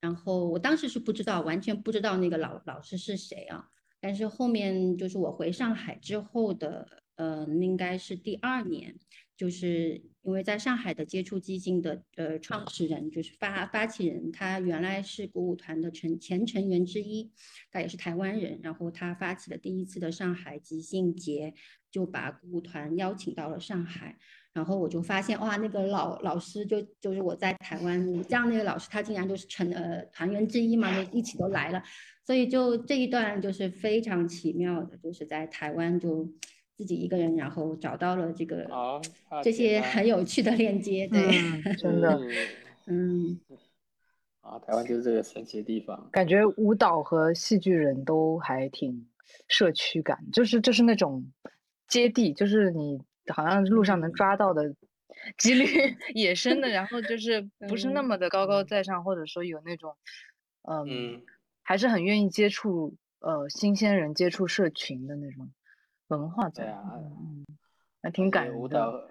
然后我当时是不知道，完全不知道那个老老师是谁啊。但是后面就是我回上海之后的呃，应该是第二年，就是因为在上海的接触即兴的呃创始人，就是发发起人，他原来是鼓舞团的成前成员之一，他也是台湾人，然后他发起了第一次的上海即兴节，就把鼓舞团邀请到了上海，然后我就发现哇，那个老老师就就是我在台湾这样那个老师，他竟然就是成呃团员之一嘛，就一起都来了，所以就这一段就是非常奇妙的，就是在台湾就。自己一个人，然后找到了这个这些很有趣的链接，对，真的，嗯，啊，台湾就是这个神奇的地方，感觉舞蹈和戏剧人都还挺社区感，就是就是那种接地，就是你好像路上能抓到的几率 野生的，然后就是 不是那么的高高在上，或者说有那种，嗯，还是很愿意接触呃新鲜人，接触社群的那种。文化对啊，嗯，还挺感人的。舞蹈，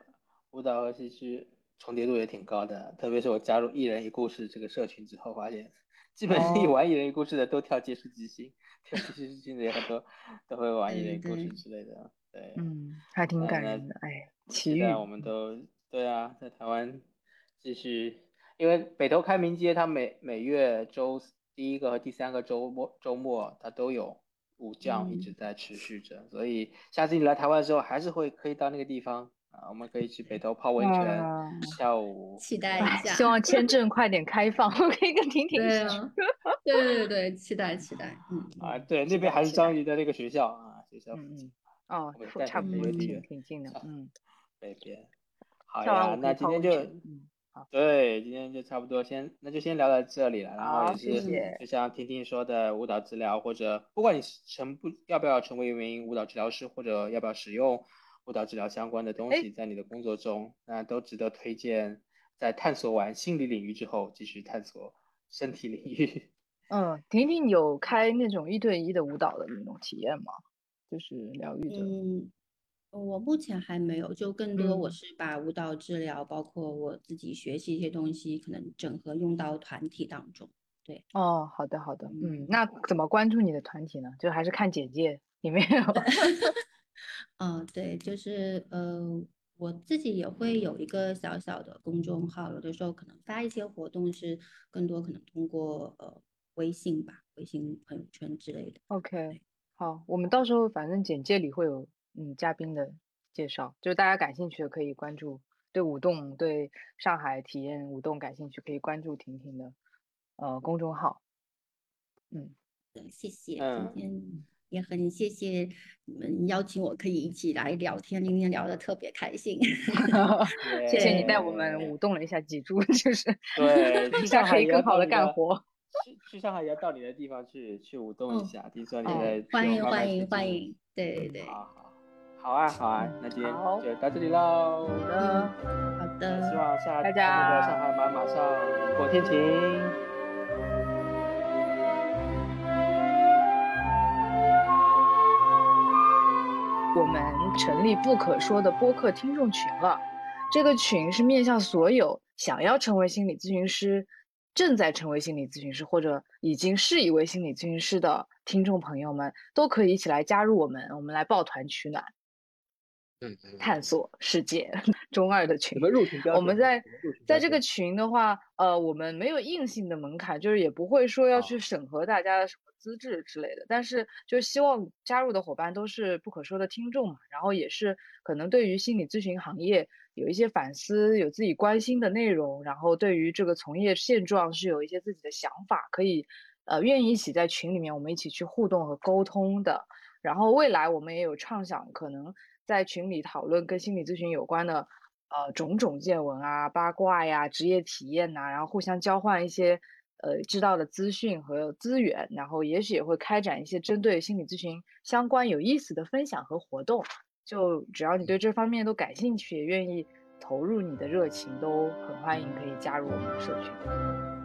舞蹈和戏剧重叠度也挺高的，特别是我加入一人一故事这个社群之后，发现基本上一玩一人一故事的都跳接触即兴，跳接触即兴的也很多都会玩一人一故事之类的。对，嗯，还挺感人的。哎，奇遇。我们都对啊，在台湾继续，因为北投开明街，它每每月周第一个和第三个周末周末它都有。武将一直在持续着，所以下次你来台湾的时候，还是会可以到那个地方啊，我们可以去北头泡温泉、下午，期待一下。希望签证 快点开放，我可以跟婷婷去。对对对，期待期待。嗯啊，对，那边还是张仪的那个学校啊，学校。嗯嗯。哦，差不多挺挺近的。嗯。北边。好呀，那今天就。对，今天就差不多，先那就先聊到这里了。然后也是，就像婷婷说的，舞蹈治疗或者不管你成不要不要成为一名舞蹈治疗师，或者要不要使用舞蹈治疗相关的东西在你的工作中，那都值得推荐。在探索完心理领域之后，继续探索身体领域。嗯，婷婷有开那种一对一的舞蹈的那种体验吗？就是疗愈的。嗯我目前还没有，就更多我是把舞蹈治疗，包括我自己学习一些东西，可能整合用到团体当中。对，哦，好的好的，嗯，那怎么关注你的团体呢？就还是看简介里面有。嗯，对，就是呃，我自己也会有一个小小的公众号，有的时候可能发一些活动，是更多可能通过呃微信吧，微信朋友圈之类的。OK，好，我们到时候反正简介里会有。嗯，嘉宾的介绍，就是大家感兴趣的可以关注，对舞动、对上海体验舞动感兴趣，可以关注婷婷的呃公众号。嗯，谢谢，今天也很谢谢你们邀请我，可以一起来聊天，今天聊的特别开心。谢谢你带我们舞动了一下脊柱，就是对，一下可以更好的干活。去去上海也要到你的地方去去舞动一下，听说你在欢迎欢迎欢迎，对对对。好啊，好啊，那今天就到这里喽。好的，好的。希望下大家上海马马上雨过天晴。我们成立不可说的播客听众群了，这个群是面向所有想要成为心理咨询师、正在成为心理咨询师或者已经是一位心理咨询师的听众朋友们，都可以一起来加入我们，我们来抱团取暖。嗯，探索世界 中二的群，我们在在这个群的话，呃，我们没有硬性的门槛，就是也不会说要去审核大家的什么资质之类的。但是，就希望加入的伙伴都是不可说的听众嘛，然后也是可能对于心理咨询行业有一些反思，有自己关心的内容，然后对于这个从业现状是有一些自己的想法，可以呃愿意一起在群里面我们一起去互动和沟通的。然后未来我们也有畅想，可能。在群里讨论跟心理咨询有关的，呃，种种见闻啊、八卦呀、职业体验呐，然后互相交换一些呃知道的资讯和资源，然后也许也会开展一些针对心理咨询相关有意思的分享和活动。就只要你对这方面都感兴趣，也愿意投入你的热情，都很欢迎可以加入我们的社群。